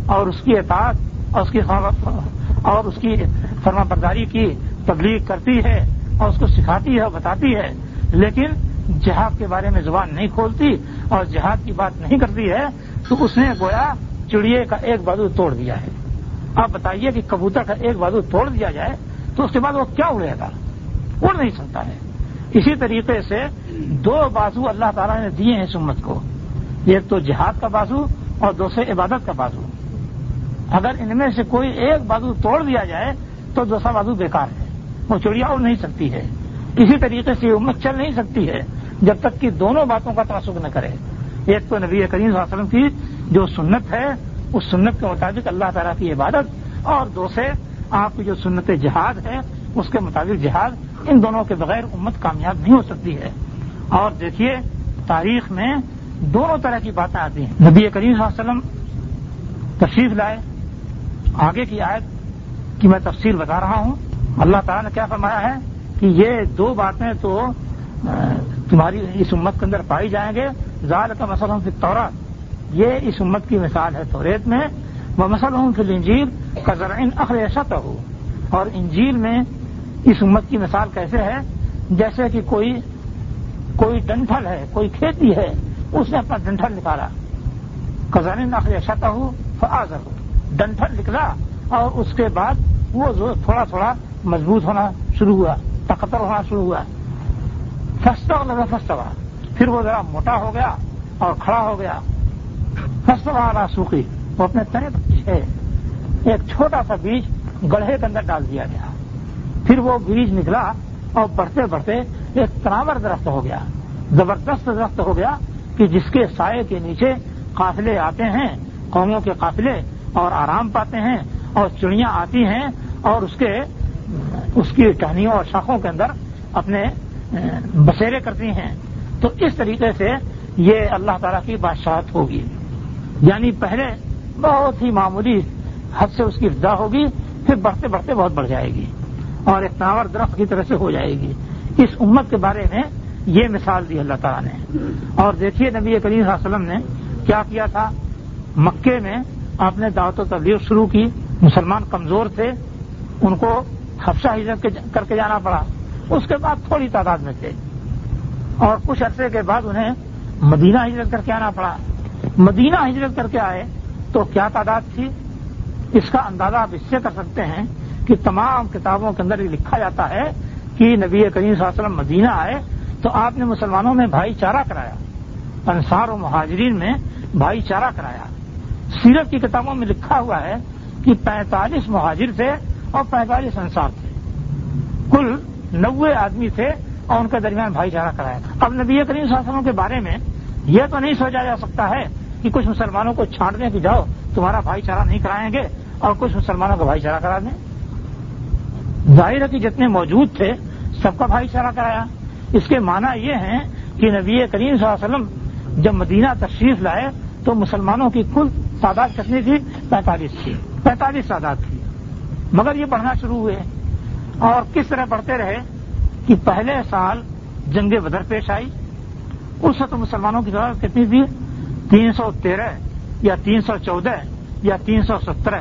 اور اس کی اطاعت اور اس کی اور اس کی فرما برداری کی تبلیغ کرتی ہے اور اس کو سکھاتی ہے اور بتاتی ہے، لیکن جہاد کے بارے میں زبان نہیں کھولتی اور جہاد کی بات نہیں کرتی ہے، تو اس نے گویا چڑیے کا ایک بازو توڑ دیا ہے۔ آپ بتائیے کہ کبوتر کا ایک بازو توڑ دیا جائے تو اس کے بعد وہ کیا اڑے گا؟ اڑ نہیں سکتا ہے۔ اسی طریقے سے دو بازو اللہ تعالیٰ نے دیے ہیں اس امت کو۔ ایک تو جہاد کا بازو اور دوسرے عبادت کا بازو۔ اگر ان میں سے کوئی ایک بازو توڑ دیا جائے تو دوسرا بازو بیکار ہے۔ وہ چڑیا اڑ نہیں سکتی ہے۔ اسی طریقے سے یہ امت چل نہیں سکتی ہے۔ جب تک کہ دونوں باتوں کا تعصب نہ کرے۔ ایک تو نبی کریم صلی اللہ علیہ وسلم کی جو سنت ہے، اس سنت کے مطابق اللہ تعالیٰ کی عبادت، اور دوسرے، آپ کی جو سنت جہاد ہے، اس کے مطابق جہاد، ان دونوں کے بغیر امت کامیاب نہیں ہو سکتی ہے۔ اور دیکھیے، تاریخ میں دونوں طرح کی باتیں آتی ہیں۔ نبی کریم صلی اللہ علیہ وسلم تشریف لائے، آگے کی آیت کی میں تفصیل بتا رہا ہوں۔ اللہ تعالیٰ نے کیا فرمایا ہے کہ یہ دو باتیں تو تمہاری اس امت کے اندر پائی جائیں گے۔ زال کا مسئلہ ہوں طورا یہ اس امت کی مثال ہے توریت میں۔ وہ مسئلہ ہوں پھر انجیل کا ذرائع اخر ایسا ہو اور انجیل میں اس امت کی مثال کیسے ہے؟ جیسے کہ کوئی کوئی ڈنٹل ہے، کوئی کھیتی ہے، اس نے اپنا ڈنٹل نکالا۔ کزان آخر شتا ہو فضر ہو ڈنٹل نکلا اور اس کے بعد وہ تھوڑا تھوڑا مضبوط ہونا شروع ہوا تختر ہونا شروع ہوا۔ فستا لگا فستا ہوا۔ پھر وہ ذرا موٹا ہو گیا اور کھڑا ہو گیا۔ فستا والا سوکھی وہ اپنے تنے پیچھے ایک چھوٹا سا بیج گڑھے کے اندر ڈال دیا گیا۔ پھر وہ بیج نکلا اور بڑھتے بڑھتے ایک تناور درخت ہو گیا۔ زبردست درخت ہو گیا کہ جس کے سائے کے نیچے قافلے آتے ہیں، قوموں کے قافلے اور آرام پاتے ہیں اور چڑیاں آتی ہیں اور اس کے، اس کی ٹہنیوں اور شاخوں کے اندر اپنے بسیرے کرتی ہیں، تو اس طریقے سے یہ اللہ تعالیٰ کی بادشاہت ہوگی۔ یعنی پہلے بہت ہی معمولی حد سے اس کی ابتدا ہوگی، پھر بڑھتے بڑھتے بہت بڑھ جائے گی اور ایک تاور درخت کی طرح سے ہو جائے گی۔ اس امت کے بارے میں یہ مثال دی اللہ تعالیٰ نے۔ اور دیکھیے نبی کریم صلی اللہ علیہ وسلم نے کیا کیا تھا۔ مکے میں آپ نے دعوت و تبلیغ شروع کی، مسلمان کمزور تھے، ان کو حفصہ ہجرت کر کے جانا پڑا۔ اس کے بعد تھوڑی تعداد میں تھے۔ اور کچھ عرصے کے بعد انہیں مدینہ ہجرت کر کے آنا پڑا۔ مدینہ ہجرت کر کے آئے تو کیا تعداد تھی؟ اس کا اندازہ آپ اس سے کر سکتے ہیں کہ تمام کتابوں کے اندر یہ لکھا جاتا ہے کہ نبی کریم صلی اللہ علیہ وسلم مدینہ آئے تو آپ نے مسلمانوں میں بھائی چارہ کرایا۔ انصار و مہاجرین میں بھائی چارہ کرایا۔ سیرت کی کتابوں میں لکھا ہوا ہے کہ پینتالیس مہاجر تھے اور پینتالیس انصار تھے۔ کل نوے آدمی تھے اور ان کے درمیان بھائی چارہ کرایا تھا۔ اب نبی کریم صلی اللہ علیہ وسلم کے بارے میں یہ تو نہیں سوچا جا سکتا ہے کہ کچھ مسلمانوں کو چھانٹنے کی جاؤ، تمہارا بھائی چارہ نہیں کرائیں گے اور کچھ مسلمانوں کا بھائی چارہ کرا دیں۔ ظاہر ہے کہ جتنے موجود تھے، سب کا بھائی چارہ کرایا۔ اس کے معنی یہ ہے کہ نبی کریم صلی اللہ علیہ وسلم جب مدینہ تشریف لائے تو مسلمانوں کی کل تعداد کتنی تھی؟ پینتالیس تھی۔ پینتالیس تعداد تھی۔ مگر یہ بڑھنا شروع ہوئے۔ اور کس طرح بڑھتے رہے کہ پہلے سال جنگ بدر پیش آئی؟ اس وقت مسلمانوں کی تعداد کتنی تھی؟ تین سو تیرہ یا تین سو چودہ یا تین سو سترہ۔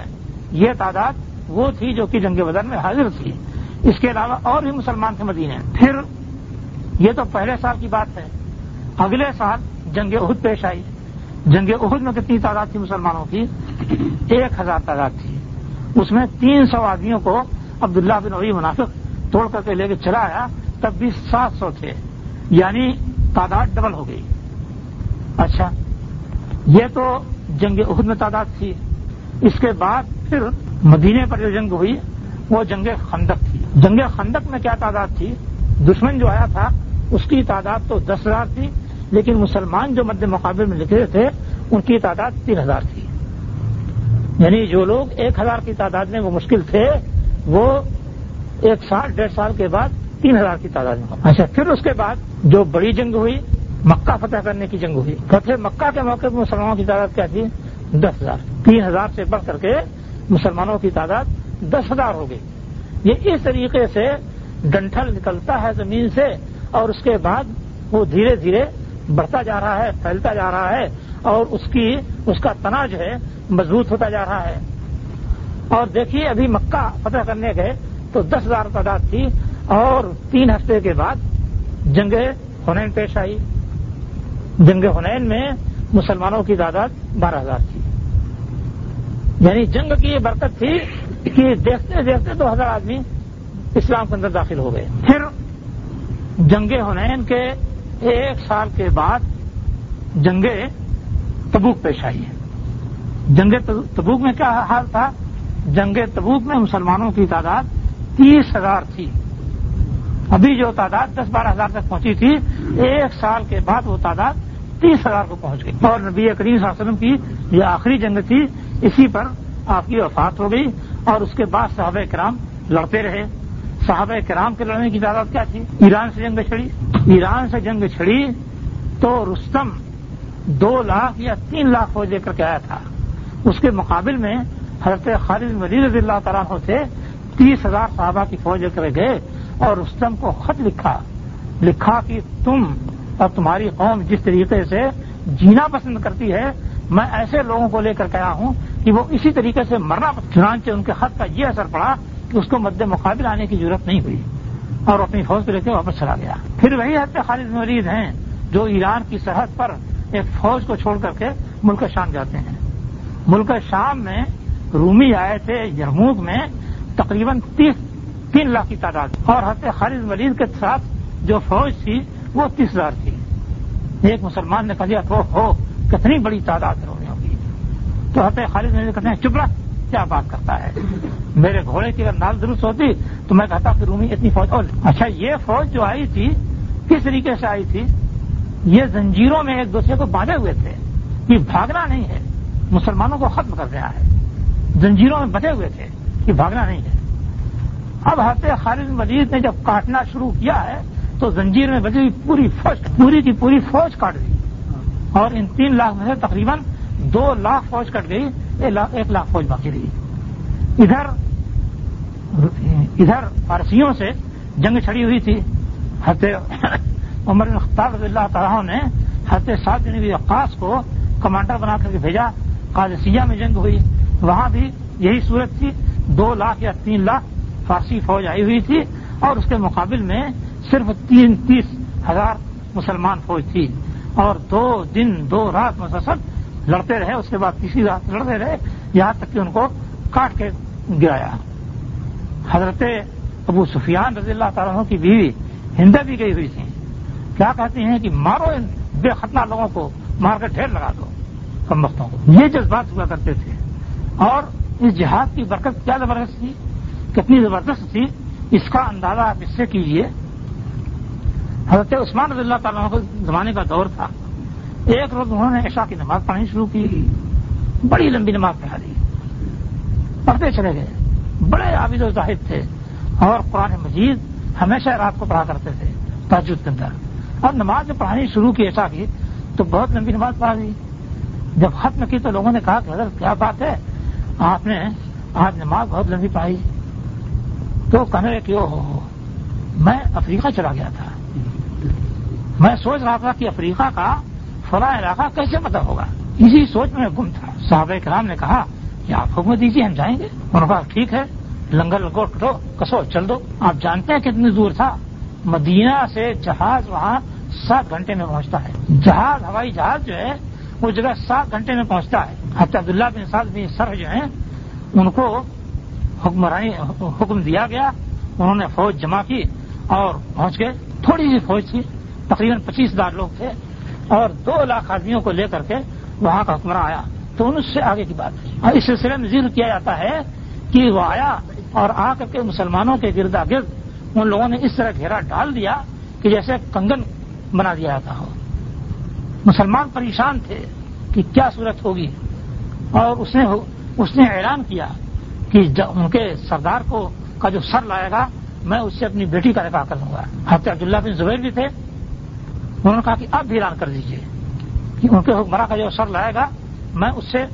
یہ تعداد وہ تھی جو کہ جنگ بدر میں حاضر تھی۔ اس کے علاوہ اور بھی مسلمان تھے مدینے پھر یہ تو پہلے سال کی بات ہے۔ اگلے سال جنگ عہد پیش آئی۔ جنگ عہد میں کتنی تعداد تھی مسلمانوں کی؟ ایک ہزار تعداد تھی۔ اس میں تین سو آدمیوں کو عبداللہ بن عبی منافق توڑ کر کے لے کے چلا آیا، تب بھی سات سو تھے۔ یعنی تعداد ڈبل ہو گئی۔ اچھا یہ تو جنگ عہد میں تعداد تھی۔ اس کے بعد پھر مدینے پر جو جنگ ہوئی، وہ جنگ خندق تھی۔ جنگ خندق میں کیا تعداد تھی؟ دشمن جو آیا تھا، اس کی تعداد تو دس ہزار تھی، لیکن مسلمان جو مد مقابل میں لکھے تھے، ان کی تعداد تین ہزار تھی۔ یعنی جو لوگ ایک ہزار کی تعداد میں وہ مشکل تھے وہ ایک سال ڈیڑھ سال کے بعد تین ہزار کی تعداد میں اچھا۔ پھر اس کے بعد جو بڑی جنگ ہوئی مکہ فتح کرنے کی جنگ ہوئی۔ فتح مکہ کے موقع پر مسلمانوں کی تعداد کیا تھی؟ دس ہزار۔ تین ہزار سے بڑھ کر کے مسلمانوں کی تعداد دس ہزار ہو گئی۔ یہ اس طریقے سے ڈنٹل نکلتا ہے زمین سے اور اس کے بعد وہ دھیرے دھیرے بڑھتا جا رہا ہے پھیلتا جا رہا ہے اور اس کی اس کا تنا جو ہے مضبوط ہوتا جا رہا ہے۔ اور دیکھیے ابھی مکہ فتح کرنے گئے تو دس ہزار تعداد تھی اور تین ہفتے کے بعد جنگ ہنین پیش آئی۔ جنگ ہنین میں مسلمانوں کی تعداد بارہ ہزار تھی۔ یعنی جنگ کی یہ برکت تھی کہ دیکھتے دیکھتے دو ہزار آدمی اسلام کے اندر داخل ہو گئے۔ پھر جنگ ہنین کے ایک سال کے بعد جنگ تبوک پیش آئی۔ ہے جنگ تبوک میں کیا حال تھا؟ جنگ تبوک میں مسلمانوں کی تعداد تیس ہزار تھی۔ ابھی جو تعداد دس بارہ ہزار تک پہنچی تھی، ایک سال کے بعد وہ تعداد تیس ہزار کو پہنچ گئی۔ اور نبی کریم صلی اللہ علیہ وسلم کی یہ آخری جنگ تھی، اسی پر آپ کی وفات ہو گئی اور اس کے بعد صحابہ کرام لڑتے رہے۔ صحابہ کرام کے لڑنے کی تعداد کیا تھی؟ ایران سے جنگ چھڑی۔ ایران سے جنگ چھڑی تو رستم دو لاکھ یا تین لاکھ فوج لے کر کے آیا تھا۔ اس کے مقابل میں حضرت خالد مزید رضی اللہ تعالیٰ سے تیس ہزار صحابہ کی فوج لے کر گئے اور رستم کو خط لکھا لکھا کہ تم اور تمہاری قوم جس طریقے سے جینا پسند کرتی ہے، میں ایسے لوگوں کو لے کر گیا ہوں کہ وہ اسی طریقے سے مرنا چنانچہ ان کے خط کا یہ اثر پڑا کہ اس کو مد مقابل آنے کی ضرورت نہیں ہوئی اور اپنی فوج کو لے کے واپس چلا گیا۔ پھر وہی حد خالد مریض ہیں جو ایران کی سرحد پر ایک فوج کو چھوڑ کر کے ملک شام جاتے ہیں۔ ملک شام میں رومی آئے تھے یرموک میں تقریباً تیس تین لاکھ کی تعداد۔ اور حضرت خالد مریض کے ساتھ جو فوج تھی، وہ تیس ہزار تھی۔ ایک مسلمان نے کہا جی، دیا تو ہو، کتنی بڑی تعداد رومیوں کی۔ تو حضرت خالد میں کہتے ہیں چپ کیا بات کرتا ہے؟ میرے گھوڑے کی اگر نال درست ہوتی تو میں کہتا کہ رومی اتنی فوج، اور اچھا یہ فوج جو آئی تھی، کس طریقے سے آئی تھی؟ یہ زنجیروں میں ایک دوسرے کو باندھے ہوئے تھے۔ یہ بھاگنا نہیں ہے۔ مسلمانوں کو ختم کر دیا ہے۔ زنجیروں میں بٹے ہوئے تھے یہ بھاگنا نہیں ہے۔ اب حضرت خالد مجید نے جب کاٹنا شروع کیا ہے، تو زنجیر میں بچی ہوئی پوری فوج، پوری کی پوری فوج کاٹ گئی اور ان تین لاکھ میں سے تقریباً دو لاکھ فوج کٹ گئی، ایک لاکھ فوج باقی رہی۔ ادھر ادھر فارسیوں سے جنگ چھڑی ہوئی تھی۔ عمر خطاب رضی اللہ تعالیٰ نے حضرت سات نبی عقاص کو کمانڈر بنا کر کے بھیجا۔ قادسیہ میں جنگ ہوئی۔ وہاں بھی یہی صورت تھی، دو لاکھ یا تین لاکھ فارسی فوج آئی ہوئی تھی اور اس کے مقابل میں صرف تین تیس ہزار مسلمان فوج تھی اور دو دن، دو رات مسلسل لڑتے رہے، اس کے بعد تیسری رات لڑتے رہے، یہاں تک کہ ان کو کاٹ کے گرایا۔ حضرت ابو سفیان رضی اللہ تعالیٰ کی بیوی ہندے بھی گئی ہوئی تھی کیا کہتے ہیں کہ مارو ان بے ختنہ لوگوں کو، مار کر ڈھیر لگا دو، کم وقتوں کو۔ یہ جذبات ہوا کرتے تھے۔ اور اس جہاد کی برکت کیا زبردست تھی؟ کتنی زبردست تھی؟ اس کا اندازہ آپ اس سے کیجیے حضرت عثمان رضی اللہ تعالیٰ کو زمانے کا دور تھا۔ ایک روز انہوں نے عشاء کی نماز پڑھنی شروع کی۔ بڑی لمبی نماز پڑھا دی۔ پڑھتے چلے گئے۔ بڑے عابد و زاہد تھے۔ اور قرآن مجید ہمیشہ رات کو پڑھا کرتے تھے۔ تاجد کے اندر۔ اور نماز جو پڑھانی شروع کی ایسا کی تو بہت لمبی نماز پڑھا دی۔ جب ختم کی تو لوگوں نے کہا کہ حضرت کیا بات ہے؟ آپ نے آج نماز بہت لمبی پڑھائی تو کہنے لگے کہ ہو میں افریقہ چلا گیا تھا۔ میں سوچ رہا تھا کہ افریقہ کا فلاں علاقہ کیسے پتہ ہوگا؟ اسی سوچ میں گم تھا۔ صحابہ کرام نے کہا کہ آپ حکم دیجیے ہم جائیں گے۔ انہوں نے کہا، ٹھیک ہے، لنگر لگو کٹو کسو، چل دو۔ آپ جانتے ہیں کتنی دور تھا؟ مدینہ سے جہاز وہاں سات گھنٹے میں پہنچتا ہے۔ جہاز، ہوائی جہاز جو ہے وہ جگہ سات گھنٹے میں پہنچتا ہے۔ حضرت عبداللہ بن سعد بن سر جو ہیں، ان کو حکمرانی حکم دیا گیا۔ انہوں نے فوج جمع کی اور پہنچ گئے۔ تھوڑی سی فوج تھی، تقریباً پچیس ہزار لوگ تھے۔ اور دو لاکھ آدمیوں کو لے کر کے وہاں کا حکمراں آیا۔ تو ان سے آگے کی بات۔ اور اس سلسلے میں ذکر کیا جاتا ہے کہ وہ آیا اور آ کر کے مسلمانوں کے گردا گرد ان لوگوں نے اس طرح گھیرا ڈال دیا کہ جیسے کنگن بنا دیا جاتا ہو۔ مسلمان پریشان تھے کہ کیا صورت ہوگی اور اس نے اس نے اعلان کیا کہ ان کے سردار کو کا جو سر لائے گا، میں اس سے اپنی بیٹی کا نکاح کر دوں گا۔ حضرت عبداللہ بن زبیر بھی تھے۔ انہوں نے کہا کہ اب بھی اعلان کر دیجیے کہ ان کے حکمراں کا جو سر لائے گا، میں اس سے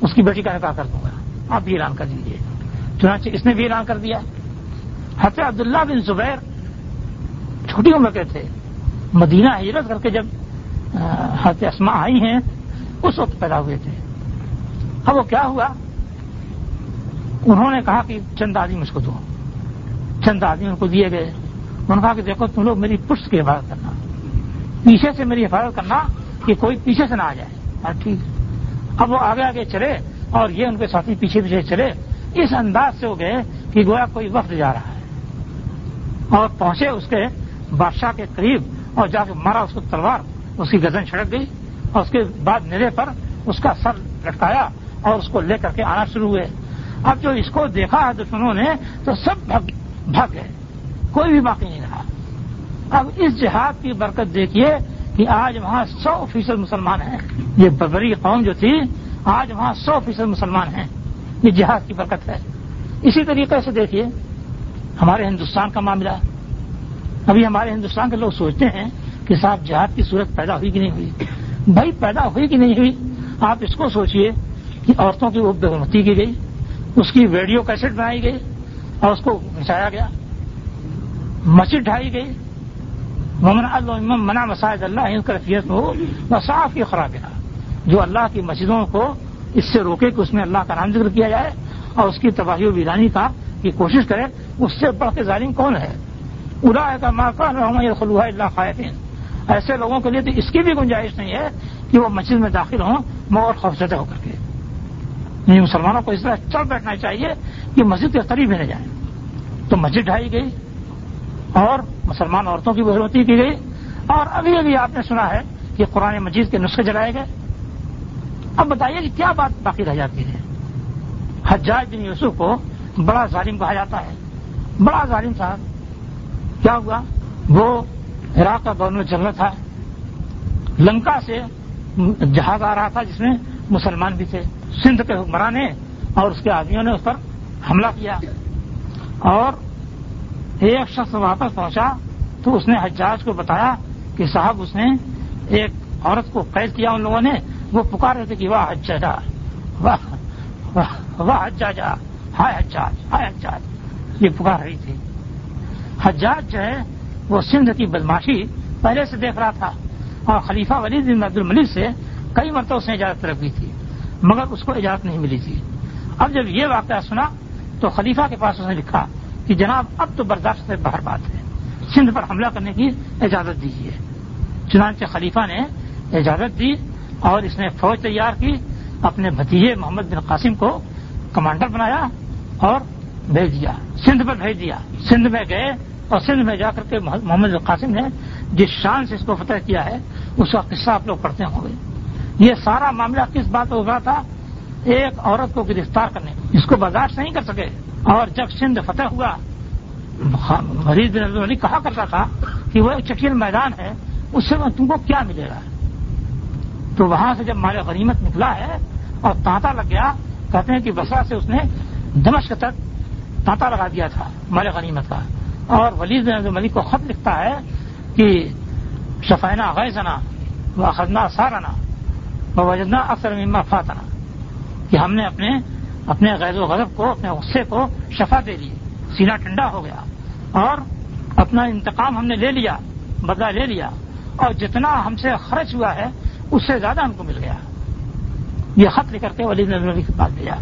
اس کی بیٹی کا نکاح کر دوں گا۔ اب بھی اعلان کر دیجیے چنانچہ اس نے بھی اعلان کر دیا۔ حضرت عبداللہ بن زبیر چھوٹی عمر کے تھے۔ مدینہ ہجرت کر کے جب حضرت اسما آئی ہیں، اس وقت پیدا ہوئے تھے۔ اب وہ کیا ہوا؟ انہوں نے کہا کہ چند آدمی مجھ کو دو۔ چند آدمی ان کو دیے گئے۔ انہوں نے کہا کہ دیکھو، تم لوگ میری پشت کی حفاظت کرنا۔ پیچھے سے میری حفاظت کرنا کہ کوئی پیچھے سے نہ آ جائے۔ ٹھیک۔ اب وہ آگے آگے چلے اور یہ ان کے ساتھی پیچھے پیچھے چلے۔ اس انداز سے ہو گئے کہ گویا کوئی وقت جا رہا ہے۔ اور پہنچے اس کے بادشاہ کے قریب اور جا کے مارا اس کو تلوار۔ اس کی گردن چھڑک گئی اور اس کے بعد نیرے پر اس کا سر لٹکایا اور اس کو لے کر کے آنا شروع ہوئے۔ اب جو اس کو دیکھا ہے دشمنوں نے تو سب بھگ گئے۔ کوئی بھی باقی نہیں رہا۔ اب اس جہاد کی برکت دیکھیے کہ آج وہاں سو فیصد مسلمان ہیں۔ یہ ببری قوم جو تھی، آج وہاں سو فیصد مسلمان ہیں۔ یہ جہاد کی برکت ہے۔ اسی طریقے سے دیکھیے، ہمارے ہندوستان کا معاملہ۔ ابھی ہمارے ہندوستان کے لوگ سوچتے ہیں کہ صاحب جہاد کی صورت پیدا ہوئی کہ نہیں ہوئی؟ بھائی پیدا ہوئی کہ نہیں ہوئی؟ آپ اس کو سوچیے کہ عورتوں کی وہ بےحمتی کی گئی، اس کی ویڈیو کیسٹ بنائی گئی اور اس کو بچایا گیا، مسجد ڈھائی گئی۔ ممن منع مساج اللہ کیفیت ہو صاف کی خراب جو اللہ کی مسجدوں کو اس سے روکے کہ اس میں اللہ کا نام ذکر کیا جائے اور اس کی تباہی و ویرانی کا کی کوشش کرے، اس سے بڑھ کے ظالم کون ہے؟ ادا کا ماقا خلوہ اللہ خائفین۔ ایسے لوگوں کے لیے تو اس کی بھی گنجائش نہیں ہے کہ وہ مسجد میں داخل ہوں مور خوفزدہ ہو کر کے۔ نہیں، مسلمانوں کو اس طرح چل بیٹھنا چاہیے کہ مسجد کے قریب ہی نہ جائیں۔ تو مسجد ڈھائی گئی اور مسلمان عورتوں کی بہروتی کی گئی۔ اور ابھی ابھی آپ نے سنا ہے کہ قرآن مجید کے نسخے جلائے گئے۔ اب بتائیے کہ کیا بات باقی رہ جاتی ہے؟ حجاج بن یوسف کو بڑا ظالم کہا جاتا ہے۔ بڑا ظالم صاحب کیا ہوا؟ وہ عراق کا گورنر جنرل تھا۔ لنکا سے جہاز آ رہا تھا جس میں مسلمان بھی تھے۔ سندھ کے حکمراں نے اور اس کے آدمیوں نے اس پر حملہ کیا۔ اور ایک شخص واپس پہنچا تو اس نے حجاج کو بتایا کہ صاحب، اس نے ایک عورت کو قید کیا۔ ان لوگوں نے وہ پکار رہے تھے کہ واہ حجا واہ واہ حجاجا ہائے حجاج ہائے حجاج، یہ پکار رہی تھی۔ حجاج جو ہے وہ سندھ کی بدماشی پہلے سے دیکھ رہا تھا اور خلیفہ ولید بن عبد الملک سے کئی مرتبہ اس نے اجازت طرف کی تھی، مگر اس کو اجازت نہیں ملی تھی۔ اب جب یہ واقعہ سنا تو خلیفہ کے پاس اس نے لکھا کہ جناب، اب تو برداشت سے باہر بات ہے۔ سندھ پر حملہ کرنے کی اجازت دیجیے چنانچہ خلیفہ نے اجازت دی اور اس نے فوج تیار کی، اپنے بھتیجے محمد بن قاسم کو کمانڈر بنایا اور بھیج دیا۔ سندھ پر بھیج دیا۔ سندھ میں گئے اور سندھ میں جا کر کے محمد بن قاسم نے جس شان سے اس کو فتح کیا ہے، اس کا قصہ آپ لوگ پڑھتے ہوں گے۔ یہ سارا معاملہ کس بات ہو رہا تھا؟ ایک عورت کو گرفتار کرنے اس کو برداشت نہیں کر سکے۔ اور جب سندھ فتح ہوا مریض بن علی کہا کرتا تھا کہ وہ ایک چکیل میدان ہے، اس سے تم کو کیا ملے گا؟ تو وہاں سے جب مال غنیمت نکلا ہے اور تانتا لگ گیا، کہتے ہیں کہ بسرا سے اس نے دمشق تک تانتا لگا دیا تھا، مال غنیمت کا۔ اور ولید بن ملک کو خط لکھتا ہے کہ شفینہ غیزنا وہ خدنا سارنا وہ وجدنا اکثر مما فاتنا کہ ہم نے اپنے اپنے غیر و غضب کو، اپنے غصے کو شفا دے لی سینہ ٹھنڈا ہو گیا۔ اور اپنا انتقام ہم نے لے لیا بدلا لے لیا۔ اور جتنا ہم سے خرچ ہوا ہے، اس سے زیادہ ہم کو مل گیا۔ یہ خط لکھ کر کے ولید نبی کے پاس دیا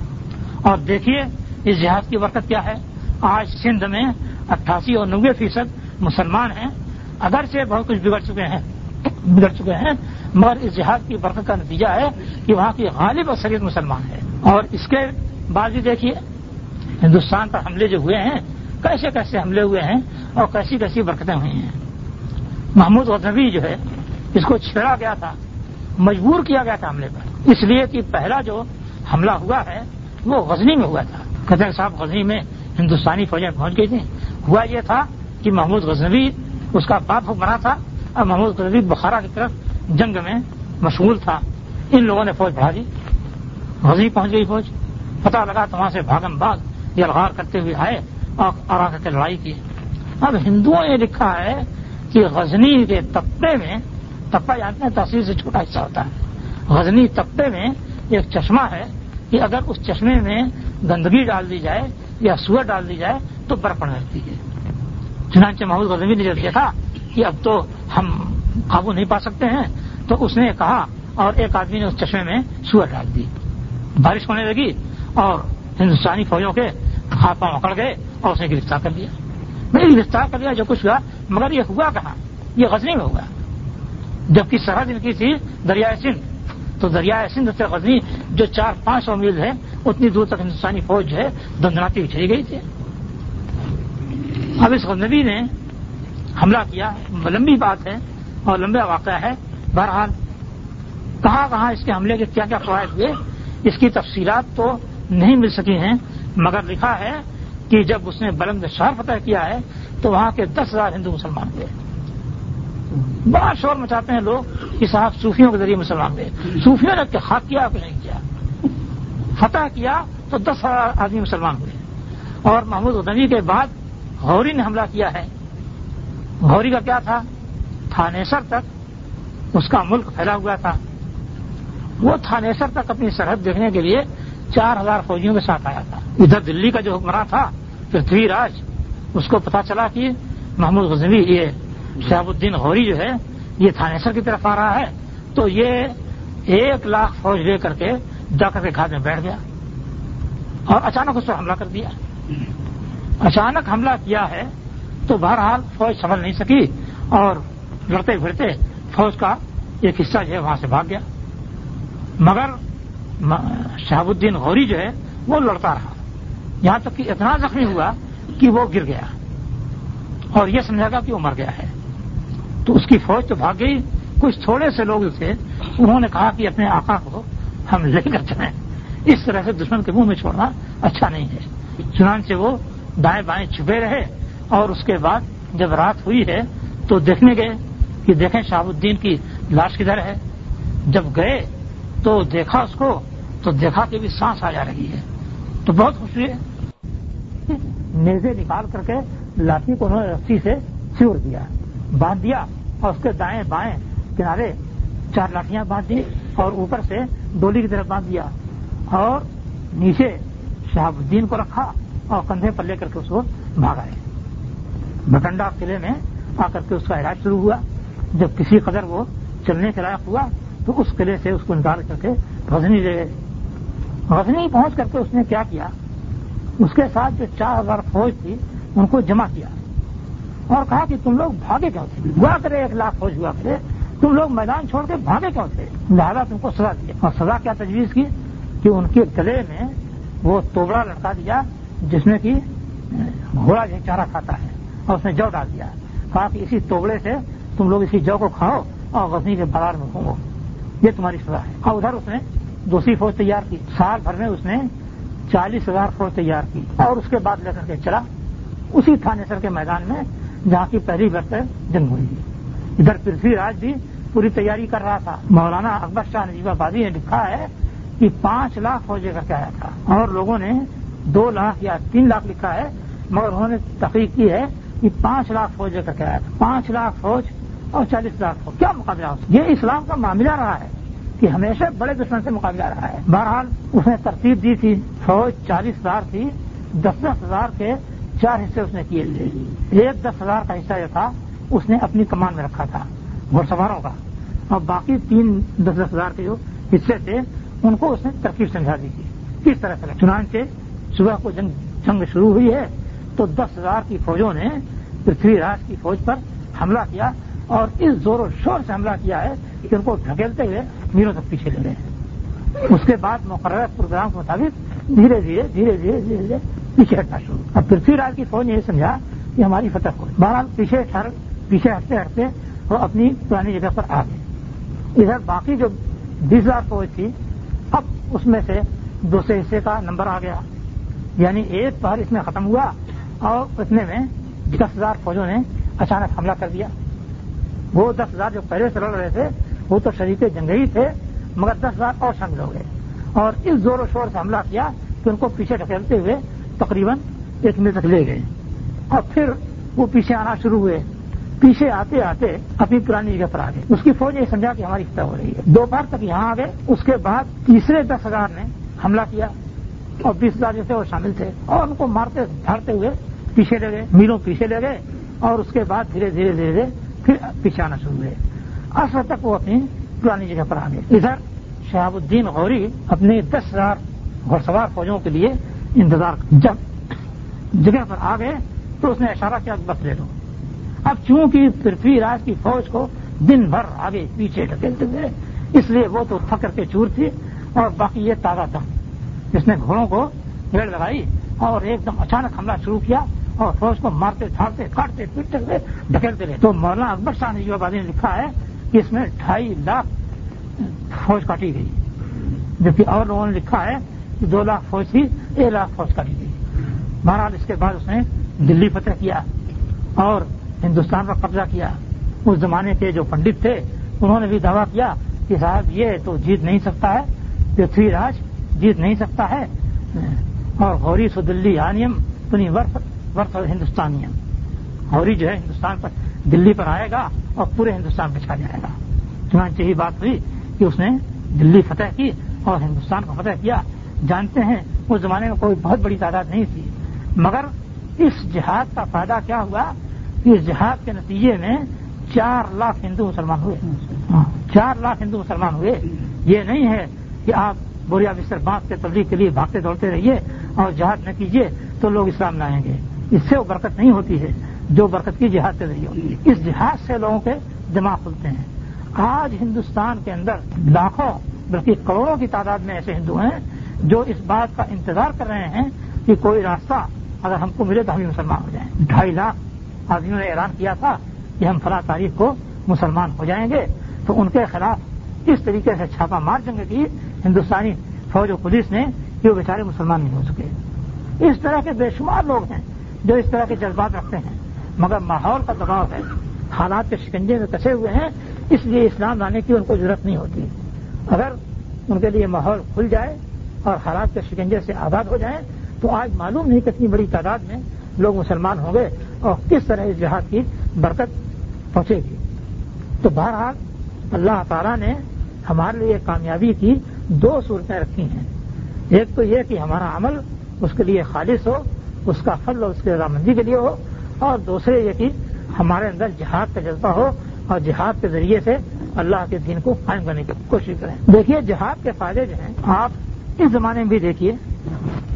اور دیکھیے، اس جہاد کی برکت کیا ہے۔ آج سندھ میں اٹھاسی اور نوے فیصد مسلمان ہیں۔ اگرچہ بہت کچھ بگڑ چکے ہیں، بگڑ چکے ہیں، مگر اس جہاد کی برکت کا نتیجہ ہے کہ وہاں کی غالب اکثریت مسلمان ہے اور اس کے بعد بھی دیکھیے، ہندوستان پر حملے جو ہوئے ہیں، کیسے کیسے حملے ہوئے ہیں اور کیسی کیسی برکتیں ہوئی ہیں۔ محمود غزنبی جو ہے، اس کو چھیڑا گیا تھا، مجبور کیا گیا تھا حملے پر۔ اس لیے کہ پہلا جو حملہ ہوا ہے، وہ غزنی میں ہوا تھا۔ قطر صاحب، غزنی میں ہندوستانی فوجیں پہنچ گئی تھیں۔ ہوا یہ تھا کہ محمود غزنبی اس کا باپ بنا تھا۔ اور محمود غزنبی بخارا کی طرف جنگ میں مشغول تھا۔ ان لوگوں نے فوج بڑھا دی۔ غزنی پہنچ گئی فوج۔ پتا لگا تو وہاں سے بھاگم بھاگ یلغار کرتے ہوئے آئے اور آ کر کے لڑائی کی۔ اب ہندوؤں نے لکھا ہے کہ غزنی کے تپے میں تپا جانتے یعنی ہیں تحصیل سے چھوٹا حصہ ہوتا ہے۔ غزنی تپے میں ایک چشمہ ہے کہ اگر اس چشمے میں گندگی ڈال دی جائے یا سور ڈال دی جائے تو برف پڑ جاتی ہے چنانچہ محمود غزنوی نے جب دیکھا کہ اب تو ہم قابو نہیں پا سکتے ہیں، تو اس نے کہا اور ایک آدمی نے اس چشمے میں سور ڈال دی۔ بارش ہونے لگی اور ہندوستانی فوجوں کے ہاتھ پاؤں اکڑ گئے اور اس نے گرفتار کر دیا۔ میں گرفتار کر دیا، جو کچھ ہوا، مگر یہ ہوا کہاں؟ یہ غزنی میں ہوا۔ جبکہ سرحد ان کی تھی دریائے سندھ، تو دریائے سندھ سے غزنی جو چار پانچ سو میل ہے اتنی دور تک ہندوستانی فوج جو ہے دندراتی اچھلی گئی تھی۔ اب اس غزنبی نے حملہ کیا۔ لمبی بات ہے اور لمبا واقعہ ہے۔ بہرحال، کہاں کہاں اس کے حملے کے کیا کیا فوائد ہوئے، اس کی تفصیلات تو نہیں مل سکی ہیں، مگر لکھا ہے کہ جب اس نے بلند شہر فتح کیا ہے، تو وہاں کے دس ہزار ہندو مسلمان ہوئے۔ بڑا شور مچاتے ہیں لوگ کہ صاحب صوفیوں کے ذریعے مسلمان ہوئے۔ صوفیوں نے حق کیا کہ نہیں کیا۔ فتح کیا تو دس ہزار آدمی مسلمان ہوئے۔ اور محمود نبی کے بعد غوری نے حملہ کیا ہے۔ غوری کا کیا تھا؟ تھانیسر تک اس کا ملک پھیلا ہوا تھا۔ وہ تھانیسر تک اپنی سرحد دیکھنے کے لیے چار ہزار فوجیوں کے ساتھ آیا تھا۔ ادھر دلی کا جو حکمراں تھا، پرتھوی راج، اس کو پتا چلا کہ محمود غزنوی، یہ شہاب الدین غوری جو ہے، یہ تھانیسر کی طرف آ رہا ہے۔ تو یہ ایک لاکھ فوج لے کر کے جا کر کے گھاٹ میں بیٹھ گیا اور اچانک اس پر حملہ کر دیا۔ اچانک حملہ کیا ہے تو بہرحال فوج سنبھل نہیں سکی اور لڑتے پھرتے فوج کا ایک حصہ جو ہے وہاں سے بھاگ گیا۔ مگر شہاب الدین غوری جو ہے وہ لڑتا رہا۔ یہاں تک کہ اتنا زخمی ہوا کہ وہ گر گیا اور یہ سمجھا گا کہ وہ مر گیا ہے۔ تو اس کی فوج تو بھاگ گئی۔ کچھ تھوڑے سے لوگ تھے انہوں نے کہا کہ اپنے آقا کو ہم لے کر چلیں اس طرح سے دشمن کے منہ میں چھوڑنا اچھا نہیں ہے۔ چنانچہ وہ دائیں بائیں چھپے رہے اور اس کے بعد جب رات ہوئی ہے تو دیکھنے گئے کہ دیکھیں شہاب الدین کی لاش کدھر ہے۔ جب گئے تو دیکھا اس کو، تو دیکھا کہ بھی سانس آ جا رہی ہے۔ تو بہت خوشی ہے نیزے نکال کر کے لاٹھی کو انہوں نے رسی سے سور دیا باندھ دیا اور اس کے دائیں بائیں کنارے چار لاٹیاں باندھ دی اور اوپر سے ڈولی کی طرف باندھ دیا اور نیچے شہاب الدین کو رکھا اور کندھے پر لے کر کے اس کو بھاگائے بٹنڈا قلعے میں آ کر کے اس کا علاج شروع ہوا۔ جب کسی قدر وہ چلنے کے لائق ہوا تو اس قلعے سے اس کو نکال کر کے غزنی لے گئے۔ غزنی پہنچ کر کے اس نے کیا کیا؟ اس کے ساتھ جو چار ہزار فوج تھی، ان کو جمع کیا اور کہا کہ تم لوگ بھاگے کیوں تھے؟ ہوا کرے، ایک لاکھ فوج ہوا کرے۔ تم لوگ میدان چھوڑ کے بھاگے کیوں تھے؟ لہٰذا تم کو سزا دیا اور سزا کیا تجویز کی؟ کہ ان کے گلے میں وہ توبڑا لٹکا دیا، جس میں کہ گھوڑا جو چارہ کھاتا ہے، اور اس نے جو ڈال دیا۔ کہا کہ اسی توبڑے سے تم لوگ اسی جو کو کھاؤ اور غزنی کے بازار میں گھومو۔ یہ تمہاری سزا ہے۔ اور ادھر اس نے دوسری فوج تیار کی۔ سال بھر میں اس نے چالیس ہزار فوج تیار کی۔ اور اس کے بعد لے کر کے چلا۔ اسی تھانے سر کے میدان میں، جہاں کی پہلی برس جنگ ہوئی۔ تھی ادھر پرتھوی راج بھی پوری تیاری کر رہا تھا۔ مولانا اکبر شاہ نجیب آبادی نے لکھا ہے کہ پانچ لاکھ فوج لے کر کے آیا تھا۔ اور لوگوں نے دو لاکھ یا تین لاکھ لکھا ہے، مگر انہوں نے تحقیق کی ہے کہ پانچ لاکھ فوج لے کر کے آیا تھا۔ پانچ لاکھ فوج اور چالیس ہزار فوج۔ کیا مقابلہ ہو یہ اسلام کا معاملہ رہا ہے کہ ہمیشہ بڑے دشمن سے مقابلہ رہا ہے۔ بہرحال اس نے ترتیب دی تھی، فوج چالیس ہزار تھی، دس دس ہزار کے چار حصے اس نے کیے۔ ایک دس ہزار کا حصہ جو تھا، اس نے اپنی کمان میں رکھا تھا۔ گھڑ سواروں کا اور باقی تین دس دس ہزار کے جو حصے تھے، ان کو اس نے ترکیب سمجھا دی تھی۔ کس طرح سے۔ چنانچہ صبح کو جنگ جنگ شروع ہوئی ہے تو دس ہزار کی فوجوں نے پرتھوی راج کی فوج پر حملہ کیا اور اس زور و شور سے حملہ کیا ہے کہ ان کو ڈھکیلتے ہوئے میروں تک پیچھے لے رہے ہیں اس کے بعد مقررہ پروگرام کے مطابق دھیرے دھیرے دھیرے دھیرے دھیرے دھیرے پیچھے ہٹنا شروع۔ اب پرتھوی راج کی فوج نے یہ سمجھا کہ ہماری فتح ہو بہرحال پیچھے پیچھے ہٹتے ہٹتے وہ اپنی پرانی جگہ پر آ گئے۔ ادھر باقی جو بیس ہزار فوج تھی، اب اس میں سے دوسرے حصے کا نمبر آ گیا۔ یعنی ایک پہر اس میں ختم ہوا اور اتنے میں دس ہزار فوجوں نے اچانک حملہ کر دیا۔ وہ دس ہزار جو پہلے سے لڑ رہے تھے، وہ تو شریک جنگی تھے، مگر دس ہزار اور شامل ہو گئے۔ اور اس زور و شور سے حملہ کیا کہ ان کو پیچھے ڈھکیلتے ہوئے تقریباً ایک منٹ تک لے گئے۔ اور پھر وہ پیچھے آنا شروع ہوئے۔ پیچھے آتے آتے اپنی پرانی جگہ پر آ گئے۔ اس کی فوج یہ سمجھا کہ ہماری فتح ہو رہی ہے۔ دوپہر تک یہاں آ گئے۔ اس کے بعد تیسرے دس ہزار نے حملہ کیا اور بیس ہزار جو تھے وہ شامل تھے اور ان کو مارتے دھاڑتے ہوئے پیچھے لے گئے، میلوں پیچھے لے گئے اور اس کے بعد دھیرے دھیرے دھیرے دھیرے پھر پیچھے آنا شروع ہوئے۔ اصل تک وہ اپنی پرانی جگہ پر آ گئے۔ ادھر شہاب الدین غوری اپنے دس ہزار گھڑ سوار فوجوں کے لیے انتظار جب جگہ پر آ گئے تو اس نے اشارہ کیا بس لے لو۔ اب چونکہ پرتھوی راج کی فوج کو دن بھر آگے پیچھے ڈھکیلتے تھے، اس لیے وہ تو تھکر کے چور تھی اور باقی یہ تازہ تھا۔ جس نے گھوڑوں کو ریڑ لگائی اور ایک دم اچانک حملہ شروع کیا اور فوج کو مارتے تھاڑتے کاٹتے، پیٹتے ہوئے ڈھکیلتے رہے۔ تو مولانا اکبر شاہ نے آبادی نے لکھا ہے کہ اس میں ڈھائی لاکھ فوج کاٹی گئی۔ جبکہ اور لوگوں نے لکھا ہے کہ دو لاکھ فوج تھی، ایک لاکھ فوج کاٹی گئی۔ بہرحال اس کے بعد اس نے دلی فتح کیا اور ہندوستان پر قبضہ کیا۔ اس زمانے کے جو پنڈت تھے، انہوں نے بھی دعویٰ کیا کہ صاحب، یہ تو جیت نہیں سکتا ہے۔ پرتھوی راج جیت نہیں سکتا ہے۔ اور غوری سو دلی آنیم پنی ورف ہندوستانی غوری جو ہے، ہندوستان پر دلی پر آئے گا اور پورے ہندوستان پہ چھا جائے گا۔ چنانچہ ہی بات ہوئی کہ اس نے دلی فتح کی اور ہندوستان کو فتح کیا۔ جانتے ہیں، اس زمانے میں کوئی بہت بڑی تعداد نہیں تھی۔ مگر اس جہاد کا فائدہ کیا ہوا؟ اس جہاد کے نتیجے میں چار لاکھ ہندو مسلمان ہوئے۔ ہاں، چار لاکھ ہندو مسلمان ہوئے۔ یہ نہیں ہے کہ آپ بوریا بستر باندھ کے تبلیغ کے لیے بھاگتے دوڑتے رہیے اور جہاد نہ کیجیے تو لوگ اسلام لائیں گے۔ اس سے وہ برکت نہیں ہوتی ہے۔ جو برکت کی جہاد سے رہی ہوگی اس جہاد سے لوگوں کے دماغ کھلتے ہیں۔ آج ہندوستان کے اندر لاکھوں بلکہ کروڑوں کی تعداد میں ایسے ہندو ہیں جو اس بات کا انتظار کر رہے ہیں کہ کوئی راستہ اگر ہم کو ملے تو ہم بھی مسلمان ہو جائیں۔ ڈھائی لاکھ آدمیوں نے اعلان کیا تھا کہ ہم فلاں تاریخ کو مسلمان ہو جائیں گے، تو ان کے خلاف اس طریقے سے چھاپا مار جنگ کی ہندوستانی فوج و پولیس نے کہ وہ بیچارے مسلمان نہیں ہو سکے اس طرح کے بے شمار لوگ ہیں جو اس طرح کے جذبات رکھتے ہیں، مگر ماحول کا دباؤ ہے، حالات کے شکنجے میں کسے ہوئے ہیں، اس لیے اسلام لانے کی ان کو ضرورت نہیں ہوتی۔ اگر ان کے لیے ماحول کھل جائے اور حالات کے شکنجے سے آزاد ہو جائیں، تو آج معلوم نہیں کتنی بڑی تعداد میں لوگ مسلمان ہوں گے اور کس طرح اس جہاد کی برکت پہنچے گی؟ تو بہرحال اللہ تعالیٰ نے ہمارے لیے کامیابی کی دو صورتیں رکھی ہیں۔ ایک تو یہ کہ ہمارا عمل اس کے لیے خالص ہو، اس کا فل اور اس کی رضامندی کے لیے ہو، اور دوسرے یہ کہ ہمارے اندر جہاد کا جذبہ ہو اور جہاد کے ذریعے سے اللہ کے دین کو قائم کرنے کی کوشش کریں۔ دیکھیے، جہاد کے فائدے جو ہیں، آپ اس زمانے میں بھی دیکھیے،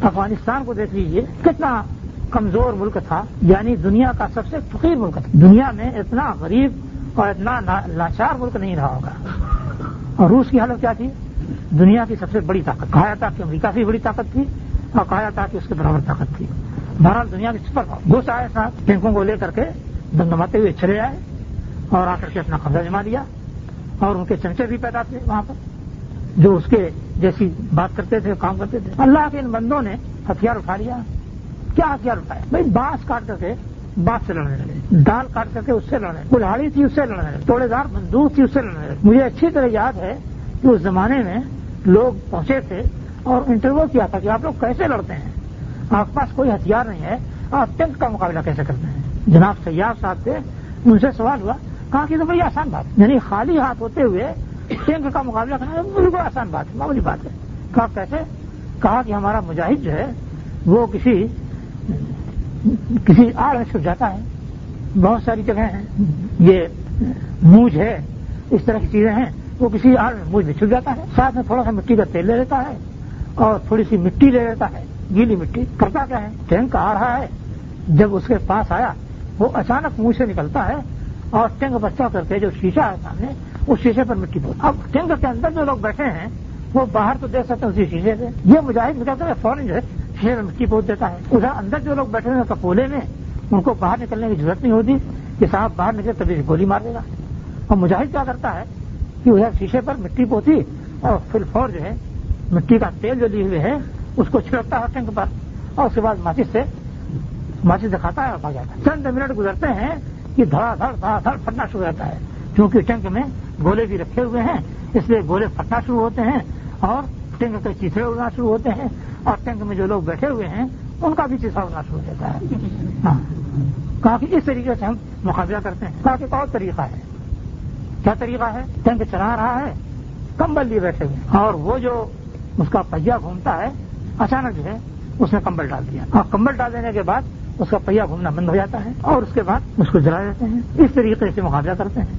افغانستان کو دیکھ لیجیے کتنا کمزور ملک تھا یعنی دنیا کا سب سے فقیر ملک تھا۔ دنیا میں اتنا غریب اور اتنا لاچار ملک نہیں رہا ہوگا۔ اور روس کی حالت کیا تھی؟ دنیا کی سب سے بڑی طاقت۔ کہا جاتا کہ امریکہ سے بڑی طاقت تھی اور کہا جاتا کہ اس کے برابر طاقت تھی۔ بہرحال دنیا کی سپر گھس آئے صاحب ٹینکوں کو لے کر کے دمدماتے ہوئے چلے آئے اور آ کر کے اپنا قبضہ جما لیا اور ان کے چمچے بھی پیدا تھے وہاں پر، جو اس کے جیسی بات کرتے تھے، کام کرتے تھے۔ اللہ کے ان بندوں نے ہتھیار اٹھا لیا۔ کیا ہتھیار اٹھایا بھائی بانس کاٹ کر کے بات سے لڑنے لگے۔ دال کاٹ کر کے اس سے لڑنے کلاڑی تھی اس سے لڑنے لگے۔ توڑے دار بندوق تھی اس سے لڑنے لگے۔ مجھے اچھی طرح یاد ہے کہ اس زمانے میں لوگ پہنچے تھے اور انٹرویو کیا تھا کہ آپ لوگ کیسے لڑتے ہیں؟ آپ کے پاس کوئی ہتھیار نہیں ہے۔ آپ ٹینک کا مقابلہ کیسے کرتے ہیں؟ جناب سیاح صاحب تھے۔ ان سے سوال ہوا۔ کہا کہ تو بڑی آسان بات یعنی خالی ہاتھ ہوتے ہوئے ٹینک کا مقابلہ کرنا بالکل آسان بات ہے، معمولی بات ہے۔ کہا کیسے؟ کہا کہ ہمارا مجاہد جو ہے وہ کسی کسی آڑ میں چھپ جاتا ہے، بہت ساری جگہیں ہیں، یہ موج ہے، اس طرح کی چیزیں ہیں، وہ کسی آڑ میں موج میں چھپ جاتا ہے، ساتھ میں تھوڑا سا مٹی کا تیل لے لیتا ہے اور تھوڑی سی مٹی لے لیتا ہے، گیلی مٹی کرتا کیا ہے، ٹینک آ رہا ہے، جب اس کے پاس آیا، وہ اچانک منہ سے نکلتا ہے اور ٹینک بچہ کر کے جو شیشہ ہے سامنے، اس شیشے پر مٹی بول اب ٹینک کے اندر جو لوگ بیٹھے ہیں، وہ باہر تو دیکھ سکتے ہیں اسی شیشے سے۔ یہ مجاہد نکلتا ہے فوراً جو ہے شیشے میں مٹی پہنچ دیتا ہے۔ ادھر اندر جو لوگ بیٹھے ہیں کپولے میں، ان کو باہر نکلنے کی ضرورت نہیں ہوتی کہ صاحب باہر نکلے تبھی گولی مار دے گا اور مجاہد کیا کرتا ہے کہ ادھر شیشے پر مٹی پوتی اور پھر فور جو ہے، مٹی کا تیل جو لیے ہوئے ہے اس کو چھڑکتا ہے ٹینک پر اور اس کے بعد ماچس سے ماچس دکھاتا ہے اور بھاگ جاتا ہے۔ چند منٹ گزرتے ہیں کہ دھڑا دھڑ دھڑا دھڑ پھٹنا شروع ہوتا ہے۔ کیونکہ ٹینک میں گولے بھی رکھے ہوئے ہیں، اس لیے گولے پھٹنا شروع ہوتے ہیں اور ٹینک کے چیتڑے اڑنا شروع ہوتے ہیں اور ٹینک میں جو لوگ بیٹھے ہوئے ہیں، ان کا بھی چیسا اڑنا شروع ہو جاتا ہے۔ ہاں۔ اس طریقے سے ہم مقابلہ کرتے ہیں۔ کہا کہ اور طریقہ ہے۔ کیا طریقہ ہے؟ ٹینک چلا رہا ہے۔ کمبل لیے بیٹھے ہوئے اور وہ جو اس کا پہیا گھومتا ہے، اچانک جو ہے، اس نے کمبل ڈال دیا۔ اور کمبل ڈال دینے کے بعد اس کا پہیا گھومنا بند ہو جاتا ہے اور اس کے بعد اس کو جلا دیتے ہیں۔ اس طریقے سے مقابلہ کرتے ہیں۔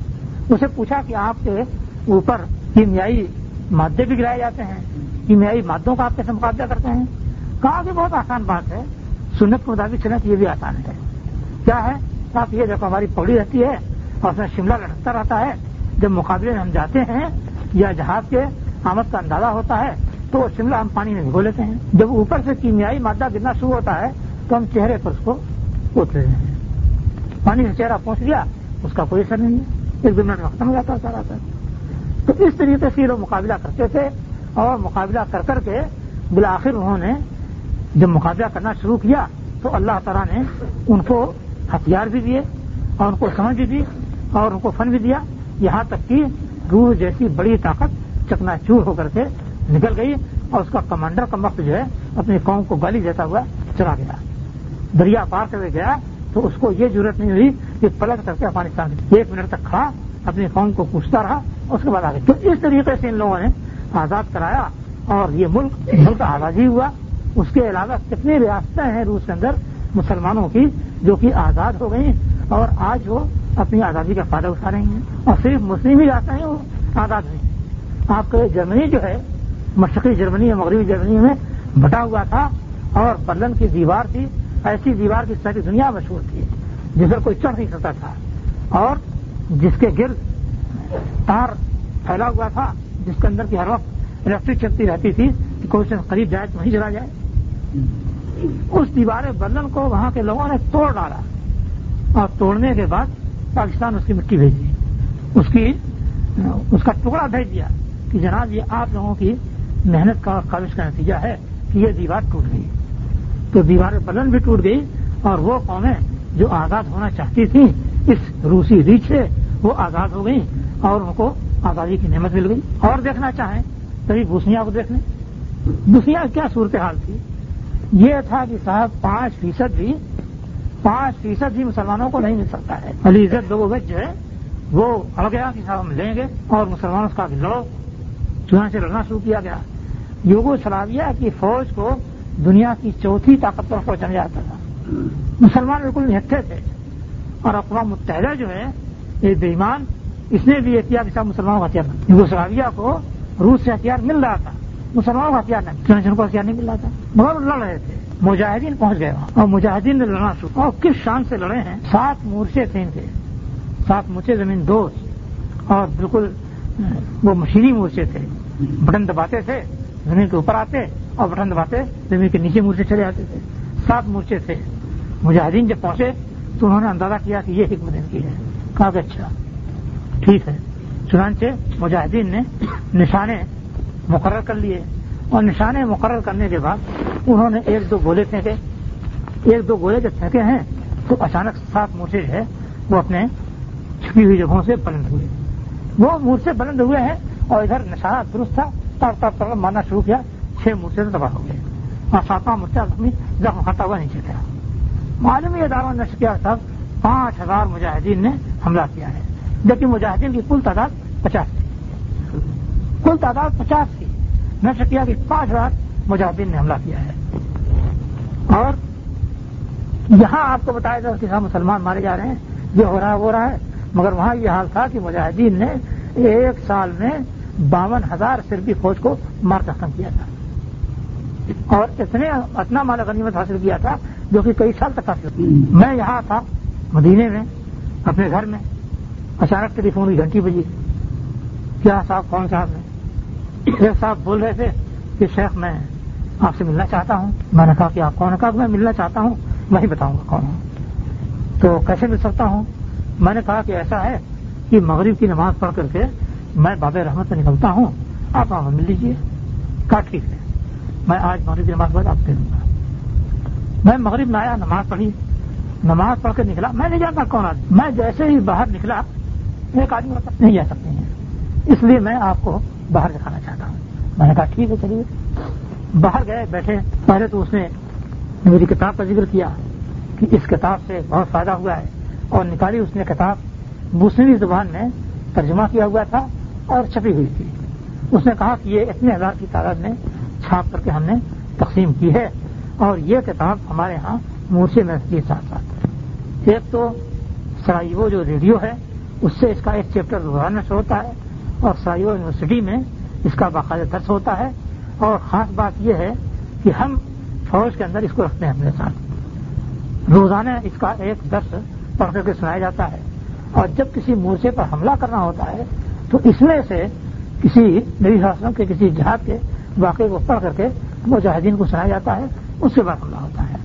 اسے پوچھا کہ آپ کے اوپر کیمیائی مادے بھی گرائے جاتے ہیں۔ کیمیائی مادوں کا آپ کیسے مقابلہ کرتے ہیں۔ کہا کہ بہت آسان بات ہے۔ سنت کے مطابق چلیں یہ بھی آسان ہے۔ کیا ہے؟ آپ یہ دیکھو، ہماری پوڑی رہتی ہے اور اس میں شملہ لڑکتا رہتا ہے۔ جب مقابلے میں ہم جاتے ہیں یا جہاز کے آمد کا اندازہ ہوتا ہے، تو وہ شملہ ہم پانی میں بھگو لیتے ہیں۔ جب اوپر سے کیمیائی مادہ گرنا شروع ہوتا ہے، تو ہم چہرے پر اس کو پوچھ لیتے ہیں۔ پانی سے چہرہ پہنچ گیا، اس کا کوئی اثر نہیں ہے۔ ایک دو منٹ میں ختم ہو جاتا ہے سارا۔ سر تو اس طریقے سے یہ لوگ مقابلہ کرتے تھے۔ اور مقابلہ کر کر کے بالآخر انہوں نے جب مقابلہ کرنا شروع کیا تو اللہ تعالیٰ نے ان کو ہتھیار بھی دیے اور ان کو سمجھ بھی دی اور ان کو فن بھی دیا۔ یہاں تک کہ روح جیسی بڑی طاقت چکنا چور ہو کر کے نکل گئی اور اس کا کمانڈر کا وقت جو ہے اپنی قوم کو گالی دیتا ہوا چلا گیا۔ دریا پار کر گیا تو اس کو یہ ضرورت نہیں ہوئی کہ پلٹ کر کے افغانستان ایک منٹ تک کھڑا، اپنی قوم کو پوچھتا رہا اس کے بعد آگے۔ تو اس طریقے سے ان لوگوں نے آزاد کرایا اور یہ ملک ملک آزادی ہوا۔ اس کے علاوہ کتنی ریاستیں ہیں روس کے اندر مسلمانوں کی جو کہ آزاد ہو گئی اور آج وہ اپنی آزادی کا فائدہ اٹھا رہی ہیں اور صرف مسلم ہی جاتے ہیں، وہ آزاد نہیں۔ آپ کے جرمنی جو ہے، مشرقی جرمنی اور مغربی جرمنی میں بٹا ہوا تھا اور برلن کی دیوار تھی، ایسی دیوار کی ساری دنیا مشہور تھی، جس پر کوئی چڑھ نہیں سکتا تھا۔ اور جس کے گرد تار پھیلا ہوا تھا جس کے اندر کی ہر وقت الیکٹرک چلتی رہتی تھی کہ کوئی سے قریب جائے تو وہیں چلا جائے۔ اس دیوار برلن کو وہاں کے لوگوں نے توڑ ڈالا۔ اور توڑنے کے بعد پاکستان اس کی مٹی بھیج دی۔ اس کی، اس کا ٹکڑا بھیج دیا کہ جناب یہ آپ لوگوں کی محنت کا کاوش کا نتیجہ ہے کہ یہ دیوار ٹوٹ گئی۔ تو دیوار بلن بھی ٹوٹ گئی اور وہ قومیں جو آزاد ہونا چاہتی تھیں، اس روسی ریچ سے وہ آزاد ہو گئی اور ان کو آزادی کی نعمت مل گئی۔ اور دیکھنا چاہیں تبھی بوسنیا کو دیکھ لیں بوسنیا کیا صورتحال تھی؟ یہ تھا کہ صاحب پانچ فیصد بھی پانچ فیصد بھی مسلمانوں کو نہیں مل سکتا ہے۔ علی عزت لوگوں جو ہے۔ وہ اڑ گیا کہ صاحب ہم لیں گے اور مسلمانوں کا لڑو۔ چنان سے لڑنا شروع کیا گیا۔ یوگو سلاویہ کی فوج کو دنیا کی چوتھی طاقت پر پہنچایا جاتا تھا۔ مسلمان بالکل نہتے تھے۔ اور اقوام متحدہ جو ہے یہ بےمان اس نے بھی یہ کیا مسلمانوں کا ہتھیار یوگو سلاویہ کو روس سے ہتھیار مل رہا تھا۔ مسلمانوں کا ہتھیار نہیں کو ہتھیار نہیں مل رہا تھا۔ مگر لڑ رہے تھے۔ مجاہدین پہنچ گئے۔ اور مجاہدین نے لڑنا شروع اور کس شان سے لڑے ہیں؟ سات مورچے تھے ان کے۔ سات مورچے زمین دوست اور بالکل، وہ مشینی مورچے تھے۔ بٹن دباتے تھے۔ زمین کے اوپر آتے اور بٹن دباتے زمین کے نیچے مورچے چلے آتے تھے۔ سات مورچے تھے۔ مجاہدین جب پہنچے تو انہوں نے اندازہ کیا کہ یہ حکمت ان کی ہے۔ کہا کہ اچھا۔ ٹھیک ہے۔ چنانچہ مجاہدین نے نشانے مقرر کر لیے۔ اور نشانے مقرر کرنے کے بعد انہوں نے ایک دو گولے پھینکے۔ ایک دو گولے جب پھینکے ہیں تو اچانک سات مورچے جو ہے وہ اپنے چھپی ہوئی جگہوں سے بلند ہوئے۔ وہ مورچے بلند ہوئے ہیں اور ادھر نشانہ درست تھا۔ تب تب تب مارنا شروع کیا۔ چھ مورچے سے تباہ ہو گئے۔ اور ساتواں مورچہ اپنی زخم کھاتا ہوا نیچے تھا معلوم اداروں نے کیا تھا، پانچ ہزار مجاہدین نے حملہ کیا ہے۔ جبکہ مجاہدین کی کل تعداد پچاس تھی۔ کل تعداد پچاس تھی۔ میں کیا کہ پانچ ہزار مجاہدین نے حملہ کیا ہے۔ اور یہاں آپ کو بتایا جا کہ مسلمان مارے جا رہے ہیں۔ یہ ہو رہا ہے، وہ رہا ہے۔ مگر وہاں یہ حال تھا کہ مجاہدین نے ایک سال میں باون ہزار سربی فوج کو مار ختم کیا تھا۔ اور اتنے اتنا مال غنیمت حاصل کیا تھا جو کہ کئی سال تک حاصل کیا۔ میں یہاں تھا، مدینے میں، اپنے گھر میں۔ اچانک ٹیلی فون کی گھنٹی بجی کیا صاحب کون صاحب نے ایک صاحب بول رہے تھے کہ شیخ میں آپ سے ملنا چاہتا ہوں۔ میں نے کہا کہ آپ کون کہا میں ملنا چاہتا ہوں میں ہی بتاؤں گا کون ہوں۔ تو کیسے مل سکتا ہوں؟ میں نے کہا کہ ایسا ہے کہ مغرب کی نماز پڑھ کر کے میں باب رحمت سے نکلتا ہوں۔ آپ وہاں مل لیجیے کہا ٹھیک ہے۔ میں آج مغرب کی نماز پڑھ آپ دے دوں گا۔ میں مغرب میں آیا، نماز پڑھی۔ نماز پڑھ کر نکلا۔ میں نہیں جانتا کون آدمی۔ میں جیسے ہی باہر نکلا ایک آدمی مطلب نہیں جا سکتے ہیں۔ اس لیے میں آپ کو باہر دکھانا چاہتا ہوں۔ میں نے کہا ٹھیک ہے، چلیے۔ باہر گئے، بیٹھے۔ پہلے تو اس نے میری کتاب کا ذکر کیا کہ اس کتاب سے بہت فائدہ ہوا ہے۔ اور نکالی اس نے کتاب۔ دوسری زبان میں ترجمہ کیا ہوا تھا اور چھپی ہوئی تھی۔ اس نے کہا کہ یہ اتنے ہزار کی تعداد میں چھاپ کر کے ہم نے تقسیم کی ہے۔ اور یہ کتاب ہمارے ہاں مورچے میں کے ساتھ ساتھ ایک تو سرائیو جو ریڈیو ہے اس سے اس کا ایک چیپٹر روزانہ سے ہوتا ہے اور سرائیو یونیورسٹی میں اس کا باقاعدہ درس ہوتا ہے اور خاص بات یہ ہے کہ ہم فوج کے اندر اس کو رکھتے ہیں اپنے ساتھ۔ روزانہ اس کا ایک درس پڑھ کر کے سنایا جاتا ہے اور جب کسی مورچے پر حملہ کرنا ہوتا ہے تو اس میں سے کسی نئی حاصلوں کے کسی جہاد کے واقعے کو پڑھ کر کے مجاہدین کو سنایا جاتا ہے، اس کے بعد حملہ ہوتا ہے۔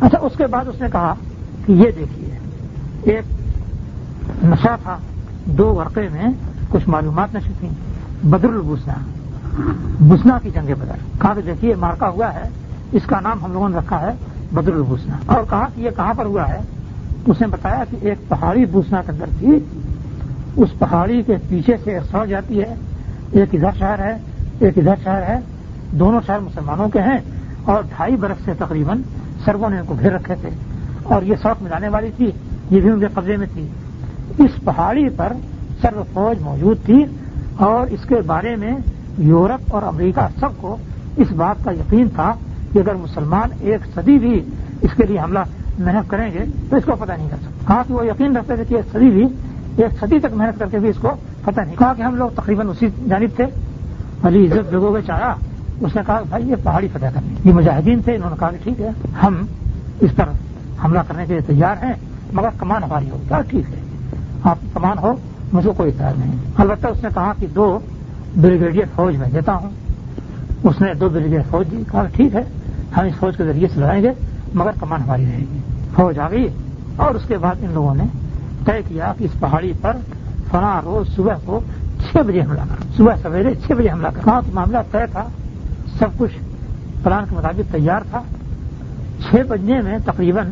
اچھا اس کے بعد اس نے کہا کہ یہ دیکھیے، ایک نشہ تھا، دو ورقے میں کچھ معلومات نشی تھیں۔ بدر البسنا بسنا کی جنگ بدر۔ کہا کہ دیکھیے مارکا ہوا ہے، اس کا نام ہم لوگوں نے رکھا ہے بدر البسنا اور کہا کہ یہ کہاں پر ہوا ہے؟ اس نے بتایا کہ ایک پہاڑی بوسنا کے اندر تھی۔ اس پہاڑی کے پیچھے سے ایک سڑک جاتی ہے۔ ایک ادھر شہر ہے، ایک ادھر شہر ہے۔ دونوں شہر مسلمانوں کے ہیں۔ اور ڈھائی برس سے تقریباً سرگوں نے ان کو گھیر رکھے تھے۔ اور یہ سڑک ملانے والی تھی، یہ بھی ان کے قبضے میں تھی۔ اس پہاڑی پر سرو فوج موجود تھی اور اس کے بارے میں یورپ اور امریکہ سب کو اس بات کا یقین تھا کہ اگر مسلمان ایک صدی بھی اس کے لیے حملہ محنت کریں گے تو اس کو پتہ نہیں کر سکتے۔ کہا کہ وہ یقین رکھتے تھے کہ ایک صدی بھی، ایک صدی تک محنت کر کے بھی اس کو پتہ نہیں۔ کہا کہ ہم لوگ تقریباً اسی جانب تھے۔ علی عزت لوگوں کے چاہا اس نے کہا، بھائی، یہ پہاڑی فتح کرنی یہ مجاہدین تھے، انہوں نے کہا کہ ٹھیک ہے، ہم اس پر حملہ کرنے کے لیے تیار ہیں، مگر کمان ہماری ہوگی۔ کہا، ٹھیک ہے۔ آپ کمان ہو، مجھے کوئی اعتراض نہیں۔ البتہ اس نے کہا کہ دو بریگیڈیئر فوج میں دیتا ہوں۔ اس نے دو بریگیڈیئر فوج دی، کہا ٹھیک ہے، ہم اس فوج کے ذریعے سے لڑائیں گے، مگر کمان ہماری رہے گی۔ فوج آ گئی اور اس کے بعد ان لوگوں نے طے کیا کہ اس پہاڑی پر فنا روز صبح کو چھ بجے حملہ کر صبح سویرے چھ بجے حملہ کر ہاں، معاملہ طے تھا، سب کچھ پلان کے مطابق تیار تھا۔ چھ بجنے میں تقریباً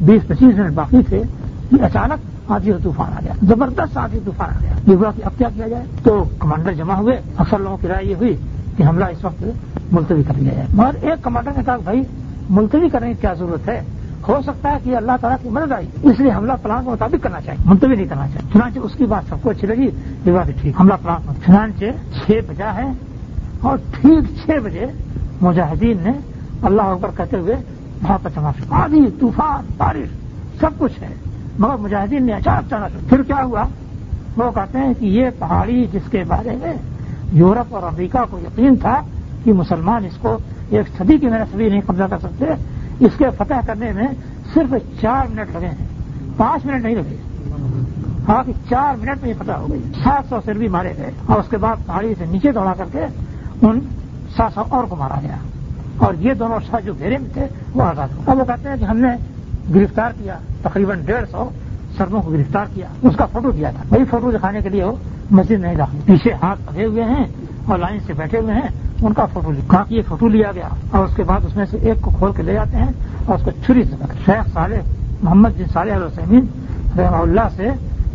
بیس پچیس منٹ باقی تھے۔ کہ اچانک آدھی طوفان آ گیا۔ زبردست آدھی طوفان آ گیا۔ یہ ہوا کہ اب کیا کیا جائے؟ تو کمانڈر جمع ہوئے۔ اکثر لوگوں کی رائے یہ ہوئی کہ حملہ اس وقت ملتوی کر لیا جائے۔ مگر ایک کمانڈر نے کہا، بھائی، ملتوی کرنے کی کیا ضرورت ہے؟ ہو سکتا ہے کہ اللہ تعالیٰ کی مدد آئی۔ اس لیے حملہ پلان کے مطابق کرنا چاہیے۔ منتوی نہیں کرنا چاہیے۔ چنانچہ اس کی بات سب کو اچھی لگی۔ یہ بات ٹھیک۔ حملہ پلان چنانچہ چھ بجا ہے اور ٹھیک چھ بجے مجاہدین نے اللہ اکبر کہتے ہوئے وہاں پر چما آدھی طوفان، بارش، سب کچھ ہے۔ مگر مجاہدین نے اچھا اچانک چلا پھر کیا ہوا؟ وہ کہتے ہیں کہ یہ پہاڑی جس کے بارے میں یورپ اور امریکہ کو یقین تھا کہ مسلمان اس کو ایک صدی کی محنت صدی نہیں قبضہ کر سکتے، اس کے فتح کرنے میں صرف چار منٹ لگے ہیں۔ پانچ منٹ نہیں لگے۔ ہاں کہ چار منٹ میں یہ فتح ہو گئی۔ سات سو سر بھی مارے گئے۔ اور اس کے بعد پہاڑی سے نیچے دوڑا کر کے ان سات سو اور کو مارا گیا۔ اور یہ دونوں شاہ جو گھیرے میں تھے، وہ آزاد ہو اب وہ کہتے ہیں کہ ہم نے گرفتار کیا، تقریباً ڈیڑھ سو سردوں کو گرفتار کیا، اس کا فوٹو دیا تھا۔ وہی فوٹو دکھانے کے لیے وہ مسجد نہیں داخل، پیچھے ہاتھ پکے ہوئے ہیں اور لائن سے بیٹھے ہوئے ہیں۔ ان کا فوٹو کہا کہ یہ فوٹو لیا گیا۔ اور اس کے بعد اس میں سے ایک کو کھول کے لے جاتے ہیں اور اس کو چھری سے شیخ صالح محمد بن صالح علیہ وسلم رحمہ اللہ سے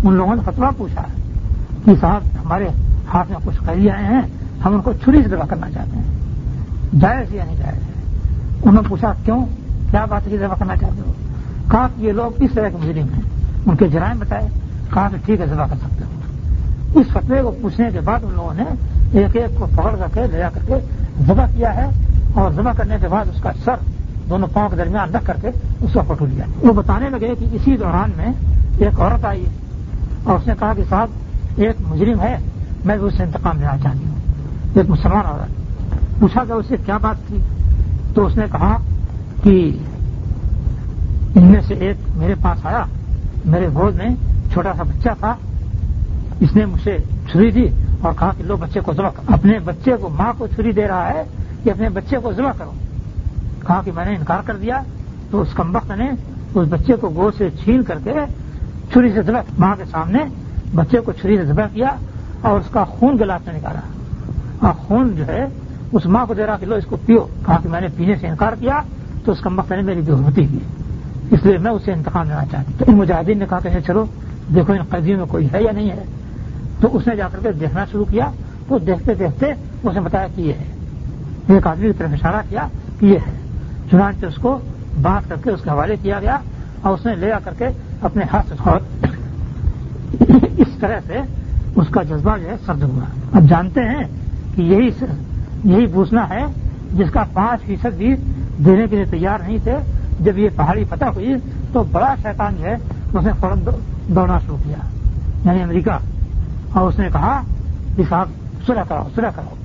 ان لوگوں نے فتوا پوچھا کہ صاحب ہمارے ہاتھ میں کچھ قیدی آئے ہیں، ہم ان کو چھری سے دبا کرنا چاہتے ہیں۔ جائز یا نہیں جائز؟ ہے انہوں نے پوچھا، کیوں؟ کیا بات ہے دبا کرنا چاہتے ہو؟ کہا کہ یہ لوگ اس طرح کے مجرم ہیں؟ ان کے جرائم بتائے کہا کہ ٹھیک ہے ذبح کر سکتے ہو اس فتوے کو پوچھنے کے بعد ان لوگوں نے ایک ایک کو پکڑ کر کے لے جا کر کے ذبح کیا ہے اور ذبح کرنے کے بعد اس کا سر دونوں پاؤں کے درمیان رکھ کر کے اس کا فوٹو لیا۔ وہ بتانے لگے کہ اسی دوران میں ایک عورت آئی اور اس نے کہا کہ صاحب، ایک مجرم ہے، میں بھی اس سے انتقام لینا چاہتی ہوں۔ ایک مسلمان عورت۔ پوچھا کہ اس سے کیا بات تھی؟ تو اس نے کہا کہ ان میں سے ایک میرے پاس آیا، میرے گود میں چھوٹا سا بچہ تھا۔ اس نے مجھ سے چھری دی اور کہا کہ لو بچے کو ذبح اپنے بچے کو ماں کو چھری دے رہا ہے کہ اپنے بچے کو ذبح کرو۔ کہا کہ میں نے انکار کر دیا۔ تو اس کمبخت نے اس بچے کو گود سے چھین کر کے چھری سے ذبح ماں کے سامنے بچے کو چھری سے ذبح کیا اور اس کا خون گلاس میں نکالا۔ اور خون جو ہے، اس ماں کو دے رہا کہ لو اس کو پیو۔ کہا کہ میں نے پینے سے انکار کیا تو اس کمبخت نے میری بےحمتی کی۔ اس لیے میں اسے انتقام لینا چاہتی تو ان مجاہدین نے کہا کہ چلو، دیکھو ان قیدیوں میں کوئی ہے یا نہیں ہے۔ تو اس نے جا کر کے دیکھنا شروع کیا۔ تو دیکھتے دیکھتے اس نے بتایا کہ یہ ہے۔ ایک آدمی کی طرف اشارہ کیا کہ یہ ہے۔ چنانچہ اس کو بات کر کے اس کے حوالے کیا گیا اور اس نے لے آ کر کے اپنے ہاتھ سے اس طرح سے اس کا جذبہ جو ہے سرد ہوا۔ اب جانتے ہیں کہ یہی یہی پوچھنا ہے جس کا پانچ فیصد بھی دینے کے لیے تیار نہیں تھے۔ جب یہ پہاڑی فتح ہوئی تو بڑا شیطان جو ہے اس نے فوراً دوڑنا شروع کیا یعنی امریکہ۔ اور اس نے کہا کہ صاحب سرح کرو سرح کرو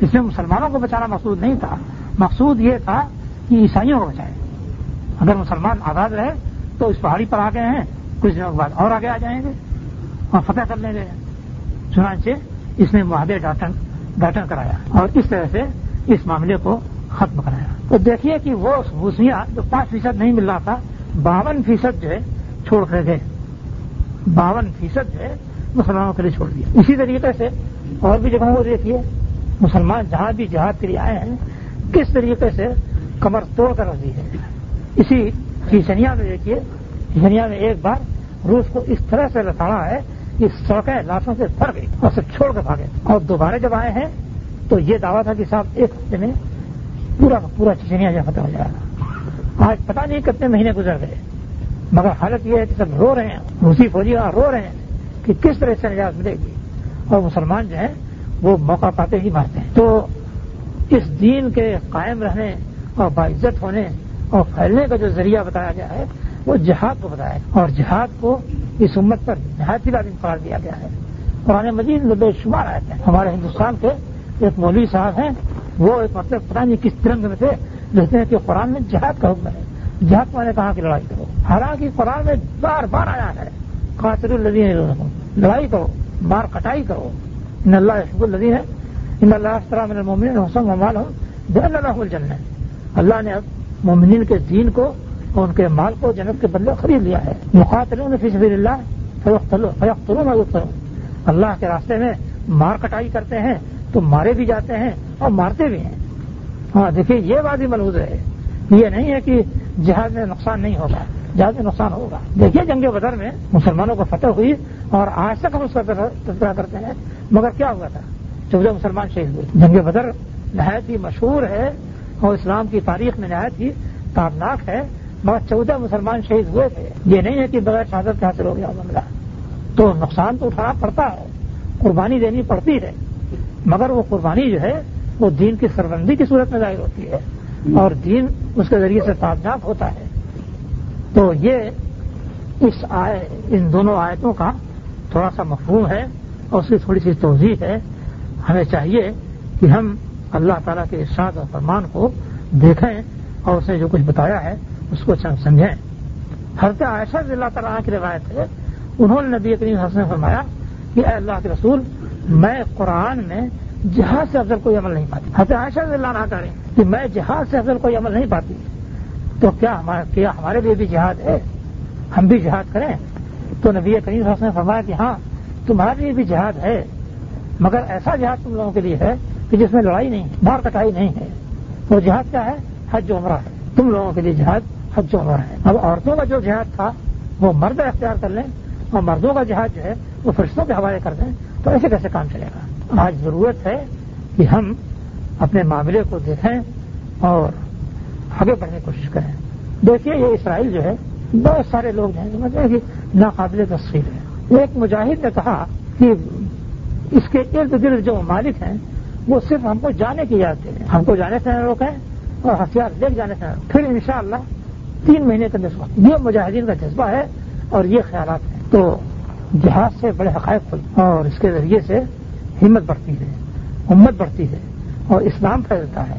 اس میں مسلمانوں کو بچانا مقصود نہیں تھا۔ مقصود یہ تھا کہ عیسائیوں کو بچائے۔ اگر مسلمان آزاد رہے تو اس پہاڑی پر آ گئے ہیں، کچھ دنوں کے بعد اور آگے آ جائیں گے اور فتح کر لیں گے۔ چنانچہ اس نے معاہدے ڈاٹن کرایا اور اس طرح سے اس معاملے کو ختم کرایا۔ تو دیکھیے کہ وہ بھوسیاں جو پانچ فیصد نہیں مل رہا تھا، باون فیصد جو ہے چھوڑ کر گئے۔ باون فیصد جو ہے مسلمانوں کے لیے چھوڑ دیا۔ اسی طریقے سے اور بھی جگہوں کو دیکھیے، مسلمان جہاں بھی جہاد کے لیے آئے ہیں، کس طریقے سے کمر توڑ کر رکھ دی ہے۔ اسی کیسنیا میں دیکھیے کیسنیا میں ایک بار روس کو اس طرح سے لتاڑا ہے کہ سڑکیں لاشوں سے بھر گئی اور اسے چھوڑ کر بھاگے۔ اور دوبارہ جب آئے ہیں، تو یہ دعویٰ تھا کہ صاحب ایک ہفتے میں پورا پورا چچنیا جو فتح ہو جائے گا۔ آج پتہ نہیں کتنے مہینے گزر گئے۔ مگر حالت یہ ہے کہ سب رو رہے ہیں۔ روسی فوجی رو رہے ہیں کہ کس طرح سے نجات ملے گی۔ اور مسلمان جو ہیں، وہ موقع پاتے ہی مارتے ہیں۔ تو اس دین کے قائم رہنے اور باعزت ہونے اور پھیلنے کا جو ذریعہ بتایا گیا ہے، وہ جہاد کو بتایا اور جہاد کو اس امت پر نہایت کی لازم قرار دیا گیا ہے۔ قرآن مجید میں بے شمار آئے تھے ہمارے ہندوستان کے ایک مولوی صاحب ہیں، وہ ایک مطلب پتہ نہیں کس ترنگ میں تھے لکھتے ہیں کہ قرآن میں جہاد کا حکم ہے۔ جہاد میں نے کہا کہ لڑائی کرو؟ حالانکہ قرآن میں بار بار آیا ہے قاطر الدین لڑائی کرو بار کٹائی کرو۔ ان اللہ شب الدین ہے ان اللہ مومن حسن ممال ہوں اللہ الجن اللہ نے اب مومنین کے دین کو اور ان کے مال کو جنت کے بدلے خرید لیا ہے۔ مخاطروں نے فیصد اللہ فیختلو میں اللہ کے راستے میں مار کٹائی کرتے ہیں تو مارے بھی جاتے ہیں اور مارتے بھی ہیں۔ ہاں دیکھیے، یہ بات ہی ملوز ہے۔ یہ نہیں ہے کہ جہاز میں نقصان نہیں ہوگا۔ جہاز میں نقصان ہوگا۔ دیکھیے، جنگ بدر میں مسلمانوں کو فتح ہوئی اور آج تک ہم اس کا تذکرہ کرتے ہیں۔ مگر کیا ہوا تھا؟ چودہ مسلمان شہید ہوئے۔ جنگ بدر نہایت ہی مشہور ہے اور اسلام کی تاریخ میں نہایت ہی تابناک ہے۔ مگر چودہ مسلمان شہید ہوئے تھے۔ یہ نہیں ہے کہ بغیر شہادت حاصل ہو گیا معاملہ۔ تو نقصان تو اٹھانا پڑتا ہے۔ قربانی دینی پڑتی ہے۔ مگر وہ قربانی جو ہے، وہ دین کی سربندی کی صورت میں ظاہر ہوتی ہے۔ اور دین اس کے ذریعے سے تابناک ہوتا ہے۔ تو یہ اس آئے، ان دونوں آیتوں کا تھوڑا سا مفہوم ہے اور اس کی تھوڑی سی توضیع ہے۔ ہمیں چاہیے کہ ہم اللہ تعالیٰ کے ارشاد اور فرمان کو دیکھیں اور اس نے جو کچھ بتایا ہے، اس کو اچھا سمجھیں۔ حضرت عائشہ اللہ تعالیٰ کی روایت ہے۔ انہوں نے نبی کریم حسن فرمایا کہ اے اللہ کے رسول میں قرآن میں جہاز سے افضل کوئی عمل نہیں پاتی۔ حضرت عائشہ سے اللہ نہ کریں کہ میں جہاز سے افضل کوئی عمل نہیں پاتی۔ تو کیا کیا ہمارے لیے بھی جہاد ہے؟ ہم بھی جہاد کریں؟ تو نبی کریم صاحب نے فرمایا کہ ہاں تمہارے لیے بھی جہاد ہے، مگر ایسا جہاد تم لوگوں کے لیے ہے کہ جس میں لڑائی نہیں، مار کٹائی نہیں ہے۔ وہ جہاد کیا ہے؟ حج عمرہ ہے۔ تم لوگوں کے لیے جہاد حج عمرہ ہے۔ اب عورتوں کا جو جہاد تھا، وہ مرد اختیار کر لیں اور مردوں کا جہاد جو ہے، وہ فرشتوں کے حوالے کر دیں۔ تو ایسے کیسے کام چلے گا؟ آج ضرورت ہے کہ ہم اپنے معاملے کو دیکھیں اور آگے بڑھنے کی کوشش کریں۔ دیکھیے، یہ اسرائیل جو ہے، بہت سارے لوگ ہیں سمجھتے مطلب ہیں کہ ناقابل تصویر ہے ایک مجاہد نے کہا کہ اس کے ارد گرد جو ممالک ہیں، وہ صرف ہم کو جانے کی اجازت ہیں۔ ہم کو جانے سے نہ روکیں اور ہتھیار لے جانے سے پھر انشاءاللہ تین مہینے کا جذبہ یہ مجاہدین کا جذبہ ہے اور یہ خیالات ہیں۔ تو جہاز سے بڑے حقائق کھل اور اس کے ذریعے سے ہمت بڑھتی ہے، امت بڑھتی ہے، اور اسلام پھیلتا ہے۔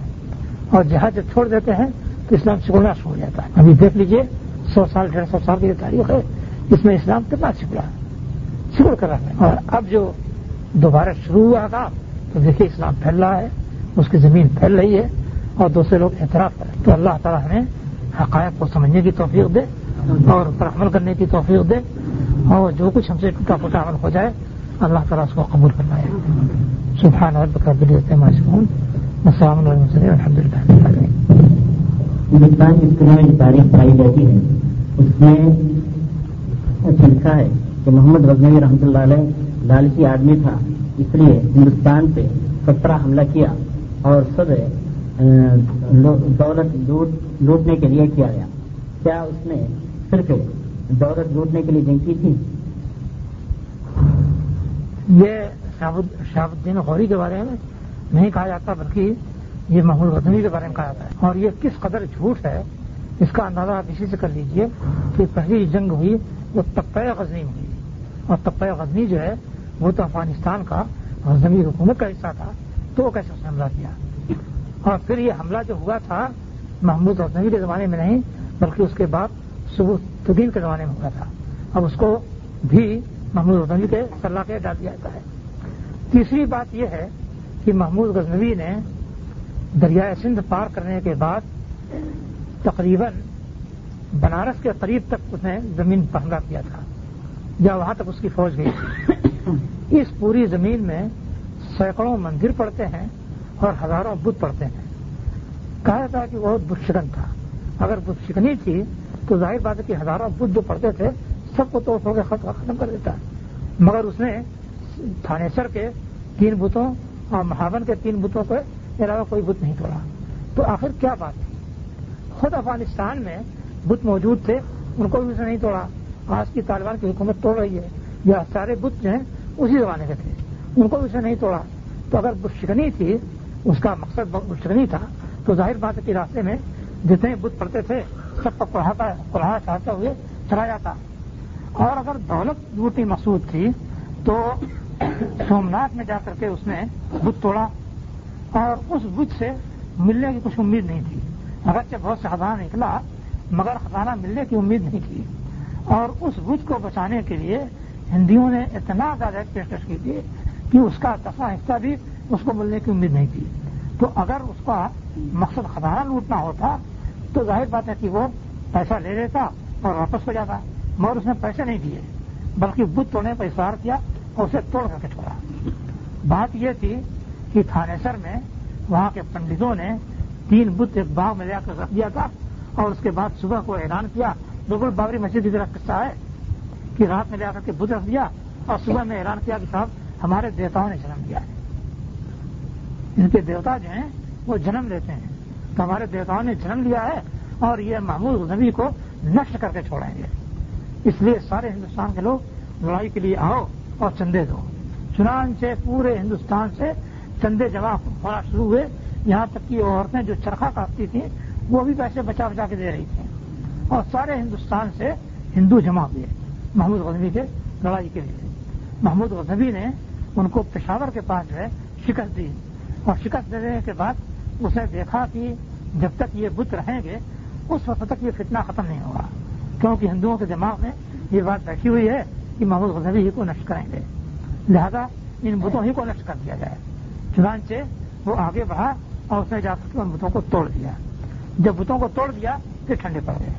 اور جہاز جب چھوڑ دیتے ہیں تو اسلام سکڑنا شروع ہو جاتا ہے۔ ابھی دیکھ لیجیے، سو سال، ڈیڑھ سو سال کی تاریخ ہے، اس میں اسلام کتنا سکڑا سکڑ کر رہا ہے۔ اور اب جو دوبارہ شروع ہوا تھا، تو دیکھیے اسلام پھیل رہا ہے، اس کی زمین پھیل رہی ہے، اور دوسرے لوگ اعتراف کریں۔ تو اللہ تعالیٰ ہمیں حقائق کو سمجھنے کی توفیق دے۔ اور پر عمل کرنے کی توفیق دے اور جو کچھ ہم سے ٹوٹا پھوٹا عمل ہو جائے، اللہ تعالیٰ اس کو قبول کرنا سبحان رب کا بلیت السلام علیکم الحمد للہ ہندوستان جس دنیا میں تاریخ پائی جاتی ہے۔ اس میں لکھا ہے کہ محمد غزنوی رحمۃ اللہ علیہ لالچی آدمی تھا، اس لیے ہندوستان پہ سترہ حملہ کیا اور سب دولت لوٹنے کے لیے کیا گیا۔ کیا اس نے صرف دولت لوٹنے کے لیے جنگ کی تھی۔ یہ شہاب الدین غوری کے بارے میں نہیں کہا جاتا، بلکہ یہ محمود غزنوی کے بارے میں کہا جاتا ہے۔ اور یہ کس قدر جھوٹ ہے، اس کا اندازہ آپ اسی سے کر لیجیے کہ پہلی جنگ ہوئی، وہ تپہ غزنی میں ہوئی۔ اور تپہ غزنی جو ہے، وہ تو افغانستان کا غزنوی حکومت کا حصہ تھا، تو وہ کیسے اس نے حملہ کیا؟ اور پھر یہ حملہ جو ہوا تھا، محمود غزنوی کے زمانے میں نہیں، بلکہ اس کے بعد صبح سبودین کے زمانے میں ہوا تھا۔ اب اس کو بھی محمود غزنوی کے صلاح کے ڈال دیا جاتا ہے۔ تیسری بات یہ ہے کہ محمود غزنوی نے دریائے سندھ پار کرنے کے بعد تقریباً بنارس کے قریب تک اس نے زمین پر حملہ کیا تھا۔ یا وہاں تک اس کی فوج گئی تھی۔ اس پوری زمین میں سینکڑوں مندر پڑتے ہیں اور ہزاروں بت پڑتے ہیں۔ کہا جاتا کہ وہ بت شکن تھا۔ اگر بت شکنی تھی تو ظاہر بات ہے کہ ہزاروں بت جو پڑتے تھے، سب کو توڑ کے ختم کر دیتا مگر اس نے تھانیسر کے تین بتوں اور مہاون کے تین بتوں کے علاوہ کوئی بت نہیں توڑا۔ تو آخر کیا بات تھی؟ خود افغانستان میں بت موجود تھے، ان کو بھی اسے نہیں توڑا۔ آج کی طالبان کی حکومت توڑ رہی ہے۔ یا سارے بت جو ہیں، اسی زمانے کے تھے۔ ان کو بھی اسے نہیں توڑا۔ تو اگر بت شکنی تھی، اس کا مقصد بت شکنی تھا، تو ظاہر بات کے راستے میں جتنے بت پڑتے تھے سب کو پڑھاتا پڑھانا چاہتے ہوئے چلا جاتا۔ اور اگر دولت لوٹی مقصود تھی تو سومناتھ میں جا کر کے اس نے بت توڑا۔ اور اس بت سے ملنے کی کچھ امید نہیں تھی۔ اگرچہ بہت سے خزانہ نکلا، مگر خزانہ ملنے کی امید نہیں تھی اور اس بج کو بچانے کے لیے ہندیوں نے اتنا زیادہ پیشکش کی تھی کہ اس کا دفاع حصہ بھی اس کو ملنے کی امید نہیں تھی۔ تو اگر اس کا مقصد خزانہ لوٹنا ہوتا تو ظاہر بات ہے کہ وہ پیسہ لے لیتا اور واپس ہو جاتا، مگر اس نے پیسے نہیں دیے، بلکہ بت توڑنے پر اصرار کیا اور اسے توڑ کر کے چھوڑا۔ بات یہ تھی کہ تھانیسر میں وہاں کے پنڈتوں نے تین بت ایک باغ میں لے کر رکھ دیا تھا اور اس کے بعد صبح کو اعلان کیا، بالکل بابری مسجد کی طرح قصہ ہے کہ رات میں لے کر کے بت رکھ دیا اور صبح میں اعلان کیا کہ صاحب ہمارے دیوتاؤں نے جنم لیا ہے۔ ان کے دیوتا جو ہیں وہ جنم لیتے ہیں۔ ہمارے دیوتاؤں نے جنم لیا ہے اور یہ محمود نبی کو نشٹ کر کے چھوڑیں گے۔ اس لیے سارے ہندوستان کے لوگ لڑائی کے لیے آؤ اور چندے دو۔ چنانچہ پورے ہندوستان سے چندے جمع ہونا شروع ہوئے۔ یہاں تک کہ عورتیں جو چرخا کاٹتی تھیں، وہ بھی پیسے بچا بچا کے دے رہی تھیں۔ اور سارے ہندوستان سے ہندو جمع ہوئے محمود غزنوی کے لڑائی کے لیے۔ محمود غزنوی نے ان کو پشاور کے پاس جو ہے شکست دی اور شکست دینے کے بعد اس نے دیکھا کہ جب تک یہ بت رہیں گے، اس وقت تک یہ فتنہ ختم نہیں ہوگا۔ کیونکہ ہندوؤں کے دماغ میں یہ بات بیٹھی ہوئی ہے کہ محمود غزنوی ہی کو نشٹ کریں گے۔ لہذا ان بتوں ہی کو نشٹ کر دیا جائے۔ چنانچہ وہ آگے بڑھا اور اس نے جا کے ان بتوں کو توڑ دیا۔ جب بتوں کو توڑ دیا، پھر ٹھنڈے پڑ گئے۔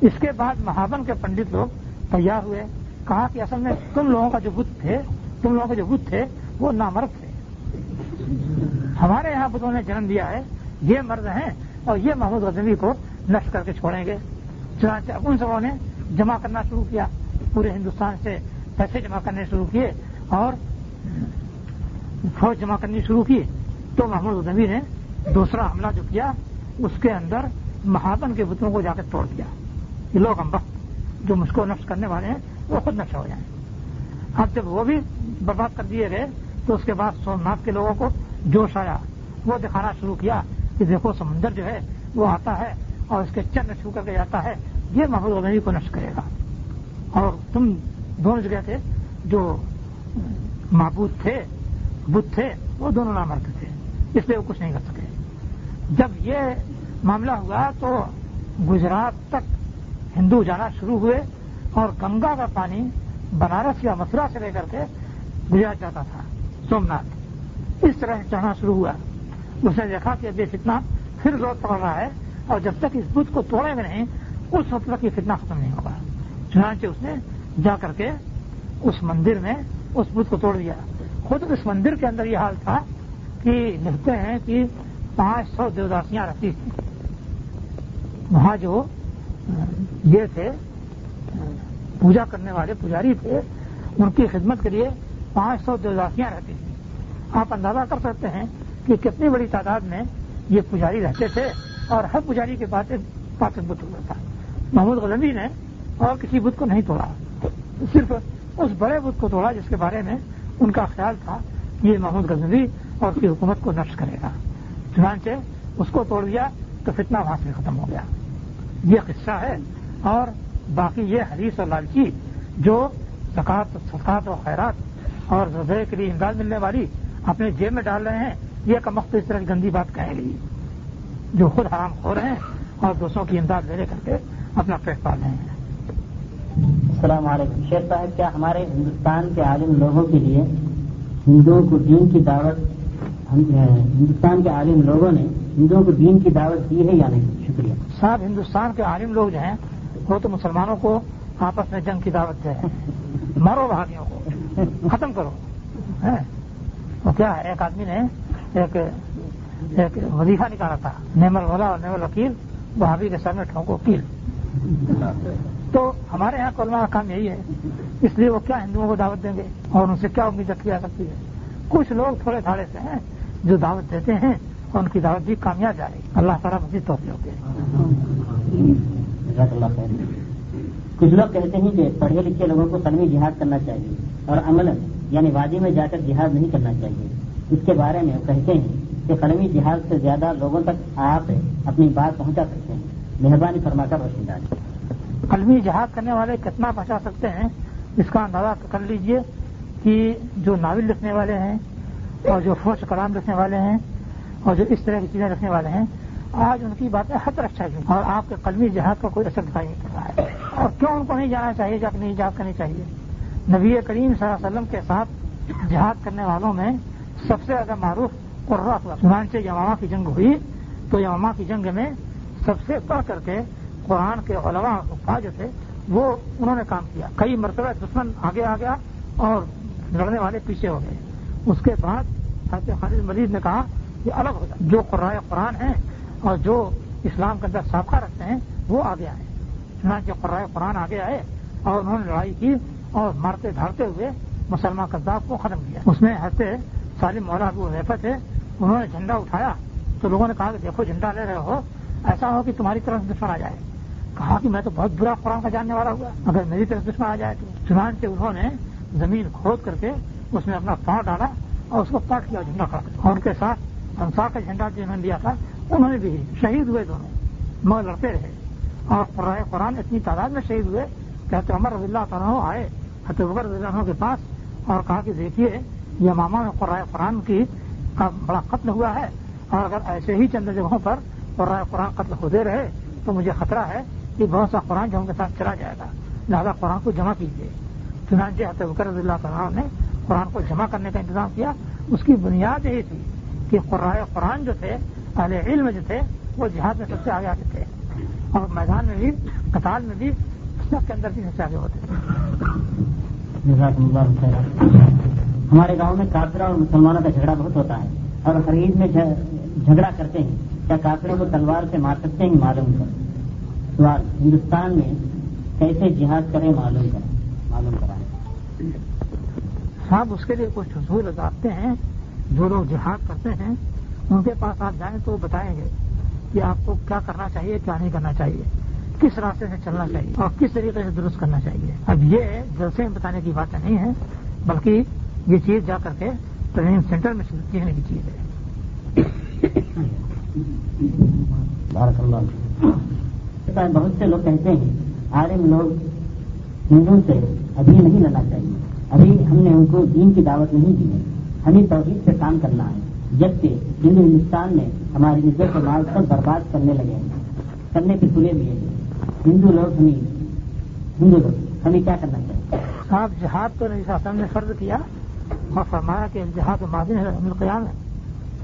اس کے بعد مہاون کے پنڈت لوگ تیار ہوئے۔ کہا کہ اصل میں تم لوگوں کا جو بت تھے، تم لوگوں کے جو بت تھے، وہ نامرد تھے۔ ہمارے یہاں بتوں نے جنم دیا ہے۔ یہ مرد ہیں اور یہ محمود غزنوی کو نشٹ کر کے چھوڑیں گے۔ چنانچہ ان سبوں نے جمع کرنا شروع کیا، پورے ہندوستان سے پیسے جمع کرنے شروع کیے اور فوج جمع کرنی شروع کی۔ تو محمود غزنوی نے دوسرا حملہ جو کیا، اس کے اندر مہاون کے بتوں کو جا کے توڑ دیا۔ یہ لوگ ہم وقت جو مجھ کو نفس کرنے والے ہیں، وہ خود نشہ ہو جائیں۔ اب جب وہ بھی برباد کر دیے گئے، تو اس کے بعد سومناتھ کے لوگوں کو جوش آیا۔ وہ دکھانا شروع کیا کہ دیکھو سمندر جو ہے وہ آتا ہے اور اس کے چند چھو کر کے جاتا ہے، یہ محمود غنی کو نشٹ کرے گا۔ اور تم دونوں جگہ تھے جو معبود تھے بدھ تھے، وہ دونوں نامرد تھے۔ اس لیے وہ کچھ نہیں کر سکے۔ جب یہ معاملہ ہوا تو گجرات تک ہندو جانا شروع ہوئے اور گنگا کا پانی بنارس یا مسورا سے لے کر کے گجرات جاتا تھا۔ سومناتھ۔ اس طرح سے چڑھنا شروع ہوا۔ اس نے دیکھا کہ اب یہ فتنا پھر زور پڑ رہا ہے اور جب تک اس بدھ کو توڑے گا نہیں، اس وقت تک یہ فتنا ختم نہیں ہوگا۔ چنانچہ اس نے جا کر کے اس مندر میں اس بدھ کو توڑ دیا۔ خود اس مندر کے اندر یہ حال تھا کہ لکھتے ہیں کہ پانچ سو دیوداسیاں رہتی تھیں۔ وہاں جو یہ تھے، پوجا کرنے والے پجاری تھے، ان کی خدمت کے لیے پانچ سو دیوداسیاں رہتی تھیں۔ آپ اندازہ کر سکتے ہیں کہ کتنی بڑی تعداد میں یہ پجاری رہتے تھے اور ہر پجاری کے پاس پاچک بدھ ہوا تھا۔ محمود غلندی نے اور کسی بدھ کو نہیں توڑا۔ صرف اس بڑے بدھ کو توڑا جس کے بارے میں ان کا خیال تھا یہ محمود غزنوی اور کی حکومت کو نشٹ کرے گا۔ چنانچہ اس کو توڑ دیا تو فتنہ وہاں سے ختم ہو گیا۔ یہ قصہ ہے اور باقی یہ حدیث اور لالچی جو زکات سکات و خیرات اور زبے کے لیے امداد ملنے والی اپنے جیب میں ڈال رہے ہیں۔ یہ کمخت اس طرح کی گندی بات کہیں گی۔ جو خود حرام خور ہیں اور دوسروں کی امداد لے لے کر کے اپنا پیٹ پال رہے ہیں۔ السلام علیکم۔ شیخ صاحب کیا ہمارے ہندوستان کے عالم لوگوں کے لیے ہندوؤں کو دین کی دعوت ہندوستان کے عالم لوگوں نے ہندوؤں کو دین کی دعوت دی ہے یا نہیں؟ شکریہ۔ صاحب ہندوستان کے عالم لوگ جو ہیں وہ تو مسلمانوں کو آپس میں جنگ کی دعوت دے مارو بھاگیوں کو۔ ختم کرو۔ وہ کیا ہے؟ ایک آدمی نے ایک ایک وظیفہ نکالا تھا۔ نیمل مولا اور نیمل وکیل بھابھی کے سامنے ٹھونکو کیل تو ہمارے یہاں کولما کا کام یہی ہے۔ اس لیے وہ کیا ہندوؤں کو دعوت دیں گے؟ اور ان سے کیا امید رکھی جا سکتی ہے؟ کچھ لوگ تھوڑے تھاڑے سے ہیں جو دعوت دیتے ہیں اور ان کی دعوت بھی کامیاب جا رہی اللہ تعالیٰ مزید طور پہ ہوتے کچھ لوگ کہتے ہیں کہ پڑھے لکھے لوگوں کو قلمی جہاد کرنا چاہیے اور عمل یعنی وادی میں جا کر جہاد نہیں کرنا چاہیے۔ اس کے بارے میں کہتے ہیں کہ قلمی جہاد سے زیادہ لوگوں تک آپ اپنی بات پہنچا سکتے ہیں۔ مہربانی فرما کر روشن قلمی جہاد کرنے والے کتنا پہنچا سکتے ہیں؟ اس کا اندازہ کر لیجیے کہ جو ناول لکھنے والے ہیں اور جو فوج کلام لکھنے والے ہیں اور جو اس طرح کی چیزیں رکھنے والے ہیں، آج ان کی باتیں حتر اچھا کی اور آپ کے قلمی جہاد کا کوئی اثر دکھائی نہیں پڑ رہا ہے۔ اور کیوں ان کو نہیں جانا چاہیے جب نہیں جہاد کرنی چاہیے؟ نبی کریم صلی اللہ علیہ وسلم کے ساتھ جہاد کرنے والوں میں سب سے زیادہ معروف قرات چنانچہ یماما کی جنگ ہوئی تو یماما کی جنگ میں سب سے بڑھ کر کے قرآن کے علماء جو تھے، وہ انہوں نے کام کیا۔ کئی مرتبہ دشمن آگے آ گیا اور لڑنے والے پیچھے ہو گئے۔ اس کے بعد حضرت خالد مزید نے کہا کہ الگ ہو جائے۔ جو قرآن قرآن ہیں اور جو اسلام کے اندر سابقہ رکھتے ہیں، وہ آگے آئے۔ چنانچہ قرآن قرآن آگے آئے اور انہوں نے لڑائی کی اور مارتے دھاڑتے ہوئے مسلمان کرداب کو ختم کیا۔ اس میں حضرت سالم مولا ابو حیفت تھے، انہوں نے جھنڈا اٹھایا۔ تو لوگوں نے کہا کہ دیکھو، جھنڈا لے رہے ہو، ایسا ہو کہ تمہاری طرف دشمن آ جائے۔ کہا کہ میں تو بہت برا قرآن کا جاننے والا ہوا، اگر میری طرف دشمن آ جائے تو۔ چنانچہ انہوں نے زمین کھود کر کے اس میں اپنا پاؤں ڈالا اور اس کو پاٹ کیا جھنڈا کھڑا اور ان کے ساتھ انصار کا جھنڈا جنہوں نے لیا تھا، انہوں نے بھی شہید ہوئے دونوں، مگر لڑتے رہے۔ اور قرآن قرآن اتنی تعداد میں شہید ہوئے کہ عمر رضی اللہ تعالیٰ آئے بکر رضی اللہ کے پاس اور کہا کہ دیکھیے یہ ماما میں قرآن قرآن کی کا بڑا قتل ہوا ہے۔ اور اگر ایسے ہی چند جگہوں پر قرآن قرآن قتل ہوتے رہے تو مجھے خطرہ ہے کہ بہت سا قرآن جو ان کے ساتھ چلا جائے گا۔ لہٰذا قرآن کو جمع کیجیے چنانچہ حضرت بکر رضی اللہ تعالیٰ نے قرآن کو جمع کرنے کا انتظام کیا۔ اس کی بنیاد یہی تھی کہ قرآن قرآن جو تھے، اہل علم جو تھے، وہ جہاد میں سب سے آگے آگے تھے۔ اور میدان میں بھی، قتال میں بھی سب کے اندر بھی سب سے آگے ہوتے تھے۔ ہمارے گاؤں میں کافروں اور مسلمانوں کا جھگڑا بہت ہوتا ہے اور ہر عید میں جھگڑا کرتے ہیں کیا کافروں کو تلوار سے مار سکتے ہیں؟ معلوم کر سوال، ہندوستان میں کیسے جہاد کریں؟ معلوم کریں۔ معلوم کرائیں۔ صاحب، اس کے لیے کچھ حصول لگاتے ہیں؟ جو لوگ جہاد کرتے ہیں، ان کے پاس آپ جائیں تو وہ بتائیں گے کہ آپ کو کیا کرنا چاہیے، کیا نہیں کرنا چاہیے، کس راستے سے چلنا چاہیے اور کس طریقے سے درست کرنا چاہیے۔ اب یہ جلسے میں بتانے کی باتیں نہیں ہیں، بلکہ یہ چیز جا کر کے ٹریننگ سینٹر میں سیکھنے کی چیز ہے۔ بہت سے لوگ کہتے ہیں عالم لوگ ہندو سے ابھی نہیں لڑنا چاہیے۔ ابھی ہم نے ان کو دین کی دعوت نہیں دی ہے۔ ہمیں توحید سے کام کرنا ہے جبکہ ہندو ہندوستان میں ہماری عزت و مال سب برباد کرنے لگے ہیں کرنے کے تلے لیے ہندو لوگ ہمیں ہندو لوگ ہمیں کیا کرنا چاہیے؟ صاحب جہاد کو نبی صاحب نے فرض کیا اور فرمایا کہ جہاد ماضی ہے قیام ہے۔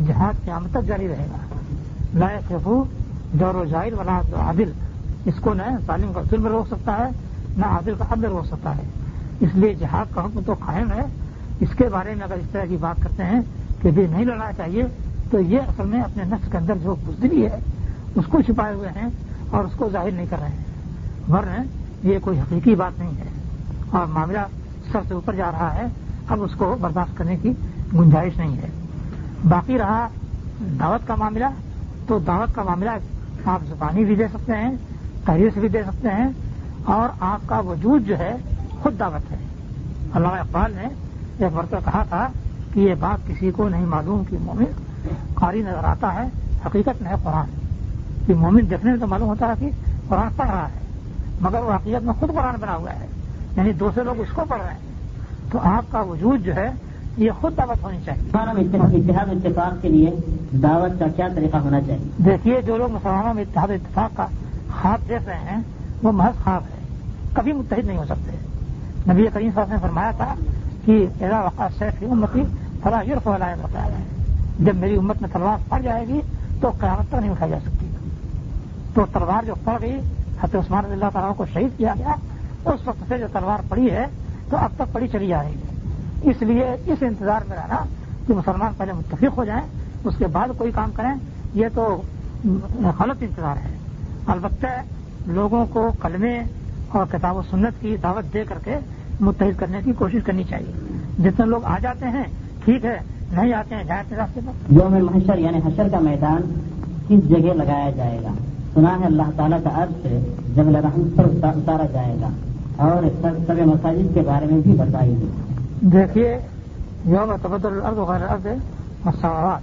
جہاد قیامت تک جاری رہے گا۔ لا خفو دور و ظاہر والا عادل۔ اس کو نہ تعلیم کا ظلم روک سکتا ہے، نہ عادل کا عدل روک سکتا ہے۔ اس لیے جہاد کا حکم تو قائم ہے۔ اس کے بارے میں اگر اس طرح کی بات کرتے ہیں کہ بھی نہیں لڑنا چاہیے، تو یہ اصل میں اپنے نفس کے اندر جو بزدلی ہے، اس کو چھپائے ہوئے ہیں اور اس کو ظاہر نہیں کر رہے ہیں۔ ورنہ یہ کوئی حقیقی بات نہیں ہے۔ اور معاملہ سر سے اوپر جا رہا ہے۔ اب اس کو برداشت کرنے کی گنجائش نہیں ہے۔ باقی رہا دعوت کا معاملہ، تو دعوت کا معاملہ آپ زبانی بھی دے سکتے ہیں، تحریر سے بھی دے سکتے ہیں، اور آپ کا وجود جو ہے، خود دعوت ہے۔ علامہ اقبال نے ایک مرتبہ کہا تھا کہ یہ بات کسی کو نہیں معلوم کہ مومن قاری نظر آتا ہے، حقیقت میں ہے قرآن۔ کہ مومن دیکھنے میں تو معلوم ہوتا ہے کہ قرآن پڑھ رہا ہے، مگر وہ حقیقت میں خود قرآن بنا ہوا ہے۔ یعنی دوسرے لوگ اس کو پڑھ رہے ہیں۔ تو آپ کا وجود جو ہے یہ خود دعوت ہونی چاہیے۔ اتحاد اتفاق کے لیے دعوت کا کیا طریقہ ہونا چاہیے؟ دیکھیے جو لوگ مسلمانوں میں اتحاد اتفاق کا خواب دیکھ رہے ہیں وہ محض خواب ہے کبھی متحد نہیں ہو سکتے۔ نبی کریم صاحب نے فرمایا تھا کہ ایرا وقت سیف کی امت کی فلاح یورف والا ہے جب میری امت میں تلوار پڑ جائے گی تو قیامت تک نہیں اٹھائی جا سکتی۔ تو تلوار جو پڑ گئی حضرت عثمان رضی اللہ تعالیٰ کو شہید کیا گیا۔ اس وقت سے جو تلوار پڑی ہے تو اب تک پڑی چلی جا رہی ہے۔ اس لیے اس انتظار میں رہنا کہ مسلمان پہلے متفق ہو جائیں، اس کے بعد کوئی کام کریں، یہ تو غلط انتظار ہے۔ البتہ لوگوں کو کلمے اور کتاب و سنت کی دعوت دے کر کے متحد کرنے کی کوشش کرنی چاہیے۔ جتنے لوگ آ جاتے ہیں، ٹھیک ہے، نہیں آتے ہیں، جائیں راستے پر۔ یوم محشر یعنی حشر کا میدان کس جگہ لگایا جائے گا؟ سنا ہے اللہ تعالیٰ کا عرض سے جب رحمت پر اتارا جائے گا۔ اور سب مساجد کے بارے میں بھی بتائی دیکھیے، یوم تبدل الارض غیر ارض مساوات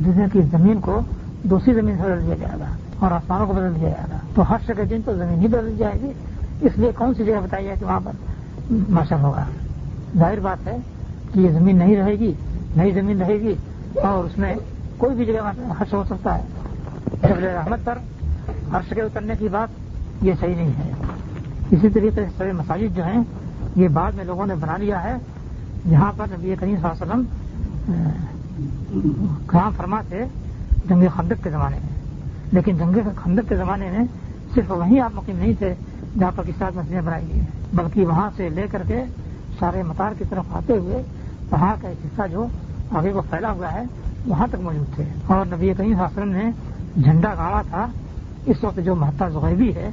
جس کی زمین کو دوسری زمین سے بدل دیا جائے گا اور آسمانوں کو بدل دیا جائے گا۔ تو ہر کے دن تو زمین ہی بدل جائے گی۔ اس لیے کون سی جگہ بتائی ہے کہ وہاں پر؟ ماشل ہوگا ظاہر بات ہے کہ یہ زمین نہیں رہے گی، نئی زمین رہے گی اور اس میں کوئی بھی جگہ حرش ہو سکتا ہے۔ جب رحمت پر ہرش کے اترنے کی بات یہ صحیح نہیں ہے۔ اسی طریقے سے سبھی مساجد جو ہیں، یہ بعد میں لوگوں نے بنا لیا ہے۔ جہاں پر نبی کریم صلی اللہ علیہ وسلم کام فرما تھے جنگ خندق کے زمانے میں۔ لیکن جنگ خندق کے زمانے میں صرف وہیں آپ مقیم نہیں تھے جہاں پر کس مسجدیں بنائی گئی ہیں، بلکہ وہاں سے لے کر کے سارے متار کی طرف آتے ہوئے پہاڑ کا ایک حصہ جو آگے کو پھیلا ہوا ہے، وہاں تک موجود تھے۔ اور نبی کریم صلی اللہ علیہ وسلم نے جھنڈا گاڑا تھا۔ اس وقت جو مہتا زغیبی ہے